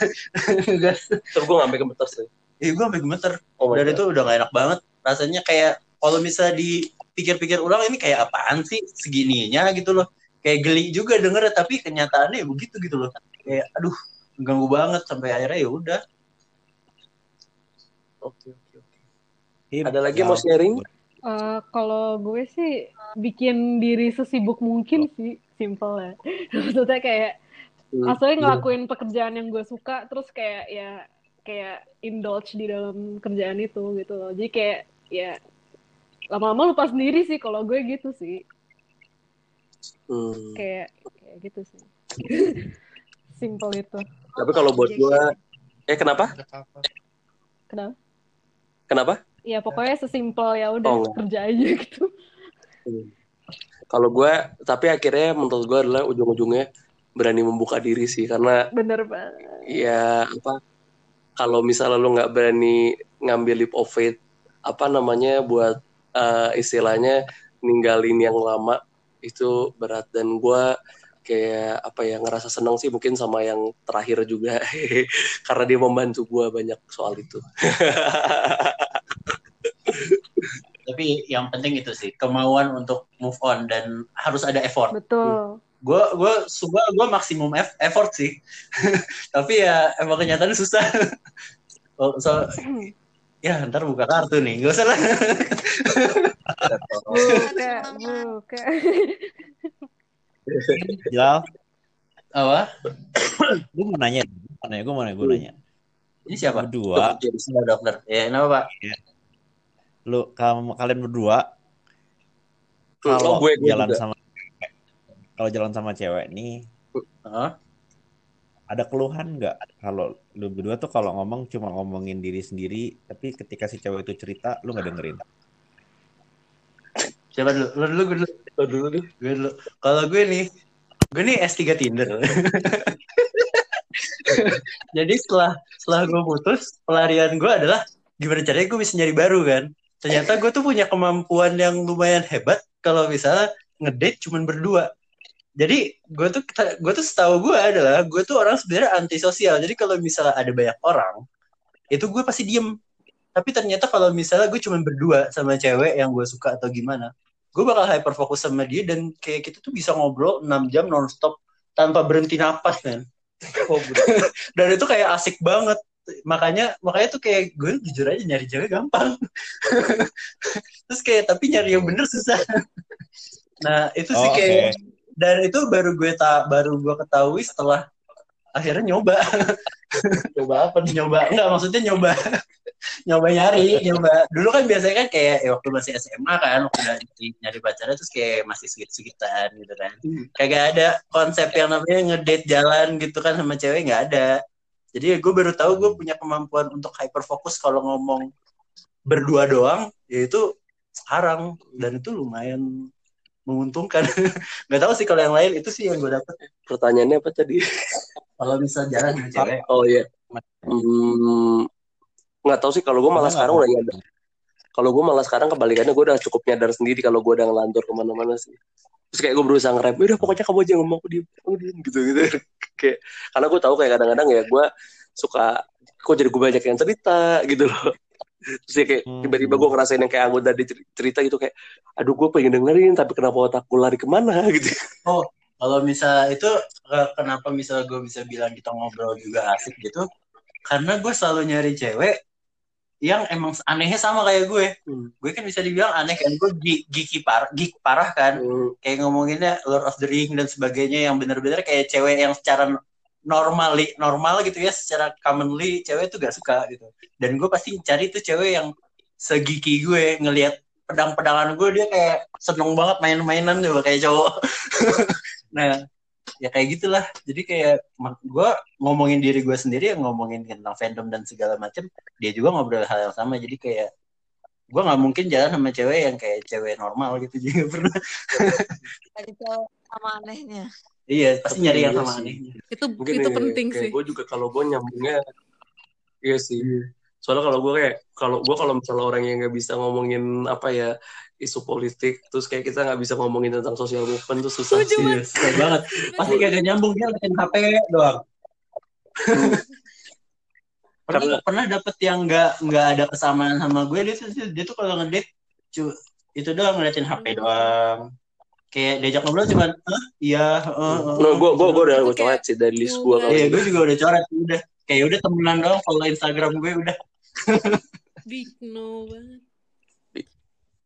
S2: gas
S1: terus gue ngambil gemeter sih.
S2: Iya gue sampai gemeter.
S1: Oh
S2: dan
S1: God.
S2: itu udah gak enak banget. Rasanya kayak kalau misalnya dipikir-pikir ulang ini kayak apaan sih? Segininya gitu loh. Kayak geli juga denger tapi kenyataannya ya begitu gitu loh kayak aduh ganggu banget sampai akhirnya ya udah
S1: oke oke oke
S5: Him,
S1: ada lagi
S5: ya,
S1: mau sharing
S6: Eh, kalau gue sih bikin diri sesibuk mungkin sih, simple ya. <laughs> Maksudnya kayak
S1: Hmm,
S6: asalnya
S1: iya.
S6: ngelakuin pekerjaan yang gue suka, terus kayak ya kayak indulge di dalam kerjaan itu gitu loh. Jadi kayak ya lama-lama lupa sendiri sih kalau gue gitu sih.
S1: Hmm.
S6: Kayak kayak gitu sih. <laughs> Simple itu.
S1: tapi kalau buat gue eh kenapa.
S6: Kenapa?
S1: kenapa
S6: Ya pokoknya sesimpel ya udah
S1: Oh,
S6: kerja aja gitu.
S1: kalau gue tapi akhirnya menurut gue adalah ujung-ujungnya berani membuka diri sih karena
S6: Bener banget.
S1: ya apa kalau misalnya lu nggak berani ngambil leap of faith apa namanya buat eh, istilahnya ninggalin yang lama itu berat dan gua kayak apa ya ngerasa senang sih mungkin sama yang terakhir juga. <laughs> Karena dia membantu gua banyak soal itu. <laughs>
S2: Tapi yang penting itu sih kemauan untuk move on dan harus ada effort.
S6: Betul.
S2: gue gue suka gue maksimum eff- effort sih. <laughs> Tapi ya emang kenyataannya susah. Oh, so ya ntar buka kartu nih gak usah lah.
S6: Buka, buka.
S5: Jal,
S2: apa?
S5: Gue mau nanya, gue mau nanya, gue mau nanya, gue nanya.
S2: ini siapa?
S5: Berdua,
S2: jadi dokter. Ya kenapa pak?
S5: Lu kamu kalian berdua kalau
S1: oh, gue, gue
S5: jalan
S1: juga.
S5: sama kalau jalan sama cewek nih
S2: Hah?
S5: ada keluhan nggak? Kalau lu berdua tuh kalau ngomong cuma ngomongin diri sendiri tapi ketika si cewek itu cerita lu nggak dengerin
S2: Siapa dulu? Lu dulu, gue dulu.
S1: Lo dulu deh.
S2: Gue dulu. Kalau gue nih, gue nih S3 Tinder. <laughs> Jadi setelah setelah gue putus, pelarian gue adalah gimana caranya gue bisa nyari baru kan. Ternyata gue tuh punya kemampuan yang lumayan hebat kalau misalnya ngedate cuman berdua. Jadi gue tuh gue tuh setahu gue adalah gue tuh orang sebenarnya antisosial. Jadi kalau misalnya ada banyak orang, itu gue pasti diem. Tapi ternyata kalau misalnya gue cuman berdua sama cewek yang gue suka atau gimana, gue bakal hyper fokus sama dia dan kayak kita tuh bisa ngobrol 6 jam nonstop tanpa berhenti napas kan. <laughs> Dan itu kayak asik banget. Makanya makanya tuh kayak gue jujur aja nyari cewek gampang. <laughs> Terus kayak tapi nyari yang bener susah. Nah, itu sih
S5: Oh,
S2: kayak dan itu baru gue tak baru gue ketahui setelah akhirnya nyoba. <laughs>
S1: Coba apa nih?
S2: nyoba. Enggak maksudnya nyoba. <laughs> Nyoba nyari nyoba. Dulu kan biasanya kan kayak ya waktu masih SMA kan waktu udah nyari, pacarnya terus kayak masih sedikit-sekitan gitu kan.
S1: Hmm.
S2: kagak ada konsep yang namanya ngedate jalan gitu kan sama cewek nggak ada. Jadi gue baru tahu gue punya kemampuan untuk hyper fokus kalau ngomong berdua doang yaitu sekarang. Dan itu lumayan menguntungkan <laughs> nggak tahu sih kalau yang lain itu sih yang gue dapet
S1: Pertanyaannya apa tadi?
S2: kalau bisa jalan sama cewek
S1: Oh iya. Hmm, nggak tahu sih kalau gue malah
S5: Nggak,
S1: sekarang udah nyadar. Kalau gue malah sekarang kebalikannya gue udah cukup nyadar sendiri kalau gue udah ngelantur ke mana-mana sih. Terus kayak gue berusaha ngerem, udah pokoknya kamu aja ngomong aku diem, aku diem gitu gitu. <laughs> kayak karena gue tahu kayak kadang-kadang ya gue suka kok jadi gue banyak yang cerita gitu loh. Terus ya kayak
S5: Hmm.
S1: tiba-tiba gue ngerasain yang kayak anggota di cerita gitu kayak, aduh gue pengen dengerin tapi kenapa otakku lari ke mana <laughs> gitu.
S2: Kalau misal itu kenapa misal gue bisa bilang kita ngobrol juga asik gitu? Karena gue selalu nyari cewek yang emang anehnya sama kayak gue.
S1: Hmm.
S2: Gue kan bisa dibilang aneh kan gue gi- geeky parah, geek parah kan.
S1: Hmm.
S2: Kayak ngomonginnya Lord of the Ring dan sebagainya yang bener-bener kayak cewek yang secara normally normal gitu ya, secara commonly cewek tuh gak suka gitu. Dan gue pasti cari tuh cewek yang segiki gue ngelihat pedang-pedangan gue dia kayak seneng banget main-mainan juga kayak cowok. <laughs> nah, ya kayak gitulah. Jadi kayak gue ngomongin diri gue sendiri, ngomongin tentang fandom dan segala macam, dia juga ngobrol hal yang sama. Jadi kayak gue nggak mungkin jalan sama cewek yang kayak cewek normal gitu <laughs> juga pernah.
S4: Tadi cowok sama anehnya.
S2: Iya, pasti nyari yang
S1: Iya
S2: sama anehnya.
S6: Itu
S1: mungkin
S6: itu
S1: ya,
S6: penting
S1: kayak
S6: sih.
S1: gue juga kalau gue nyambungnya iya sih soalnya kalau gue kayak kalau gue kalau misalnya orang yang nggak bisa ngomongin apa ya isu politik terus kayak kita nggak bisa ngomongin tentang sosial movement tuh susah sih
S2: Iya, susah banget. Pasti gak nyambung dia ngeliatin HP doang. <laughs> pernah pernah dapet yang nggak nggak ada kesamaan sama gue dia tuh dia tuh kalau ngedate cu itu doang ngeliatin HP doang kayak diajak ngobrol cuman "Hah? iya heeh, heeh."
S1: no gue gue gue udah gue coret
S6: kayak
S1: sih dari list gue
S2: iya gue juga udah coret udah kayak udah temenan doang follow Instagram gue udah <laughs>
S6: Big no banget.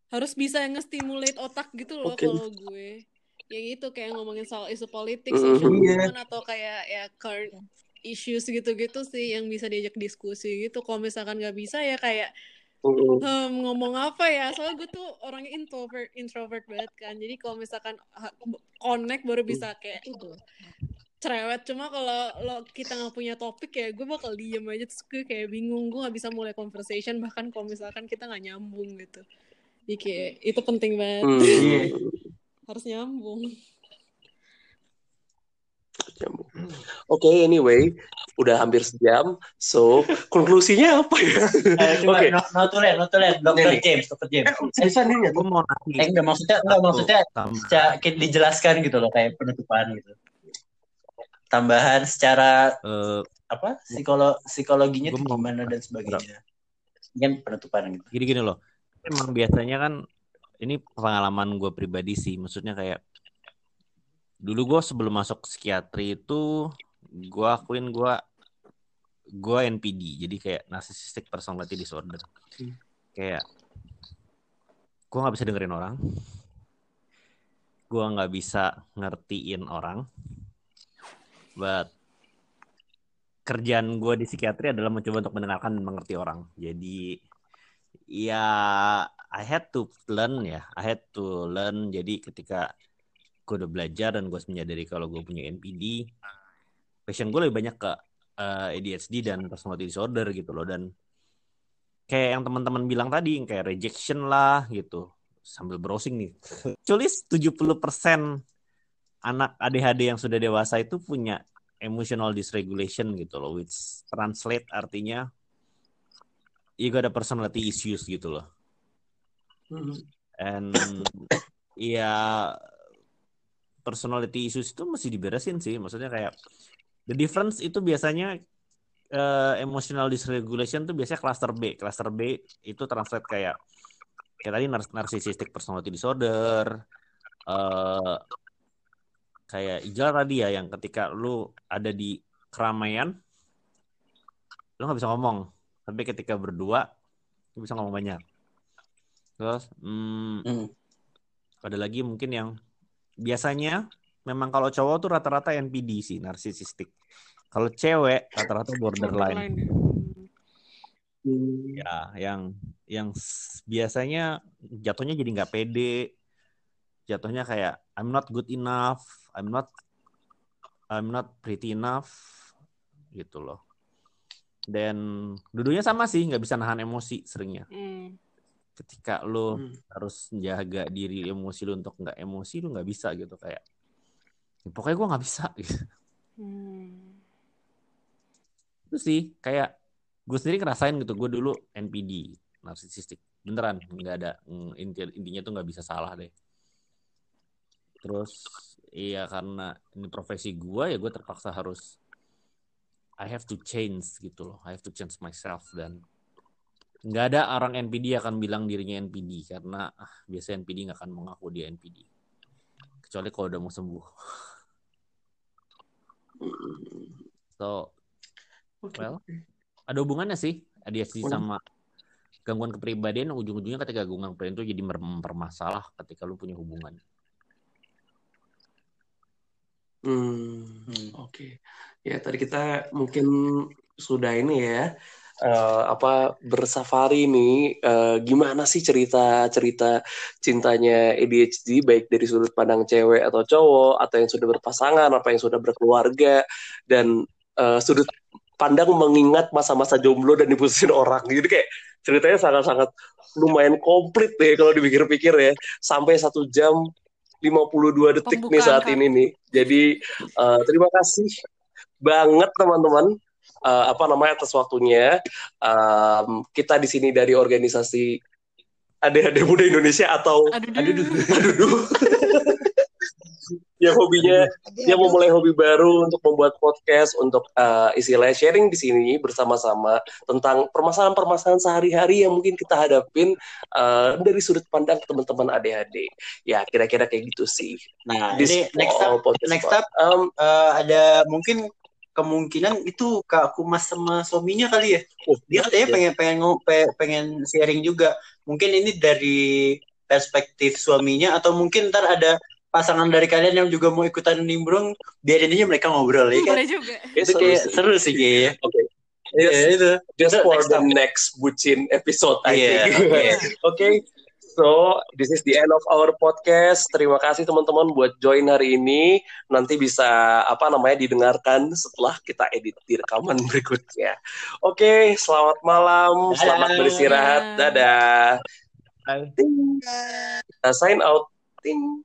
S6: Harus bisa nge-stimulate otak gitu loh
S1: Oke.
S6: kalau gue. Yang itu kayak ngomongin soal isu politik,
S1: Mhm.
S6: social
S2: Iya.
S6: movement atau kayak ya current issues gitu-gitu sih yang bisa diajak diskusi gitu. Kalau misalkan nggak bisa ya kayak
S1: Mm,
S6: hmm, ngomong apa ya? Soalnya gue tuh orangnya introvert, introvert banget kan. Jadi kalau misalkan connect baru bisa kayak cerewet. Cuma kalau lo kita nggak punya topik ya gue bakal diem aja terus gue kayak bingung. Gue nggak bisa mulai conversation bahkan kalau misalkan kita nggak nyambung gitu. Jadi kayak itu penting banget.
S1: mm.
S6: Harus nyambung.
S1: Nyambung. Oke, anyway, udah hampir sejam. So, konklusinya apa ya? <laughs>
S2: Eh,
S1: Oke.
S2: no, no to land, no to land. Dr.
S5: Nih.
S2: James, Dr. James.
S5: Bisa nih, gue mau
S2: Eh,
S5: nanya.
S2: enggak maksudnya, enggak maksudnya secara, dijelaskan gitu loh kayak penutupan gitu. Tambahan secara
S5: Eh,
S2: apa psikolo psikologinya
S5: Gua
S2: tuh
S5: mau-
S2: gimana dan sebagainya. Kan penutupan gitu.
S5: gini-gini loh. Emang biasanya kan ini pengalaman gue pribadi sih. Maksudnya kayak dulu gue sebelum masuk psikiatri itu gue akuin gue gue NPD jadi kayak narcissistic personality disorder. Kayak gue nggak bisa dengerin orang. Gue nggak bisa ngertiin orang. But kerjaan gue di psikiatri adalah mencoba untuk mendengarkan dan mengerti orang. Jadi ya I had to learn ya. I had to learn. Jadi ketika gue udah belajar dan gue menyadari kalau gue punya NPD passion gue lebih banyak ke eh, ADHD dan personality disorder gitu loh dan kayak yang teman-teman bilang tadi kayak rejection lah gitu sambil browsing nih. <laughs> Tulis 70% anak ADHD yang sudah dewasa itu punya emotional dysregulation gitu loh, which translate artinya you got a personality issues gitu loh.
S1: Hmm.
S5: And <coughs> ya personality issues itu mesti diberesin sih. Maksudnya kayak the difference itu biasanya eh, emotional dysregulation itu biasanya cluster B. Cluster B itu translate kayak kayak tadi nar- narcissistic personality disorder eh kayak Ijal tadi ya yang ketika lu ada di keramaian lu nggak bisa ngomong tapi ketika berdua lu bisa ngomong banyak terus hmm,
S2: Hmm.
S5: ada lagi mungkin yang biasanya memang kalau cowok tuh rata-rata NPD sih narsisistik. Kalau cewek rata-rata borderline.
S6: Borderline ya.
S5: ya yang yang biasanya jatuhnya jadi nggak pede. Jatuhnya kayak I'm not good enough I'm not I'm not pretty enough gitu loh. Dan dulunya sama sih nggak bisa nahan emosi seringnya.
S6: Hmm.
S5: Ketika lo
S1: Hmm.
S5: harus jaga diri emosi lo untuk nggak emosi lo nggak bisa gitu kayak "Ya, pokoknya gue nggak bisa <laughs> gitu.
S6: Hmm.
S5: itu sih kayak gue sendiri ngerasain gitu gue dulu NPD narsisistik beneran nggak ada mm, inti intinya tuh nggak bisa salah deh terus iya karena ini profesi gue ya gue terpaksa harus I have to change gitu loh I have to change myself dan nggak ada orang NPD akan bilang dirinya NPD karena ah, biasa NPD nggak akan mengaku dia NPD kecuali kalau udah mau sembuh so
S1: Oke.
S5: Well, ada hubungannya sih ADHD sama gangguan kepribadian ujung-ujungnya ketika gangguan kepribadian itu jadi mempermasalah ketika lu punya hubungan.
S1: Hmm, oke. Ya, tadi kita mungkin sudah ini ya, eh, apa bersafari nih, eh, gimana sih cerita-cerita cintanya ADHD, baik dari sudut pandang cewek atau cowok, atau yang sudah berpasangan, apa yang sudah berkeluarga, dan eh, sudut pandang mengingat masa-masa jomblo dan diputusin orang. Jadi kayak ceritanya sangat-sangat lumayan komplit deh kalau dipikir-pikir ya. Sampai satu jam 52 detik nih
S6: Pembukaan
S1: saat
S6: kami.
S1: ini nih. Jadi eh, terima kasih banget teman-teman eh, apa namanya atas waktunya. Em, kita di sini dari organisasi Adik-adik Muda Indonesia atau
S6: Aduh,
S1: aduh,
S6: duh.
S1: aduh, duh. <laughs> yang hobinya dia mau mulai hobi baru untuk membuat podcast untuk eh, istilahnya sharing di sini bersama-sama tentang permasalahan-permasalahan sehari-hari yang mungkin kita hadapin eh, dari sudut pandang teman-teman ADHD. Ya, kira-kira kayak gitu sih.
S2: Nah,
S1: This
S2: ini next up,
S1: podcast
S2: next up
S1: Em,
S2: eh, ada mungkin kemungkinan itu Kak Kumas sama suaminya kali ya.
S1: oh,
S2: Dia katanya
S1: ya.
S2: pengen pengen pengen sharing juga. Mungkin ini dari perspektif suaminya atau mungkin ntar ada pasangan dari kalian yang juga mau ikutan nimbrung biarin aja mereka ngobrol ya kan.
S6: Boleh juga.
S1: Kayak
S2: Itu
S1: seru
S2: kayak
S1: sih.
S2: seru sih kayaknya.
S1: Oke.
S2: Iya,
S1: Just,
S2: itu.
S1: just for
S2: next
S1: the
S2: up.
S1: next bucin episode, I
S2: Iya,
S1: think. <laughs>
S2: oke.
S1: Oke, so this is the end of our podcast. Terima kasih teman-teman buat join hari ini. Nanti bisa apa namanya didengarkan setelah kita edit di rekaman <laughs> berikutnya. Oke, selamat malam,
S2: Dadah.
S1: selamat beristirahat. Dadah.
S5: Bye.
S1: Ting. Kita sign out. Ting.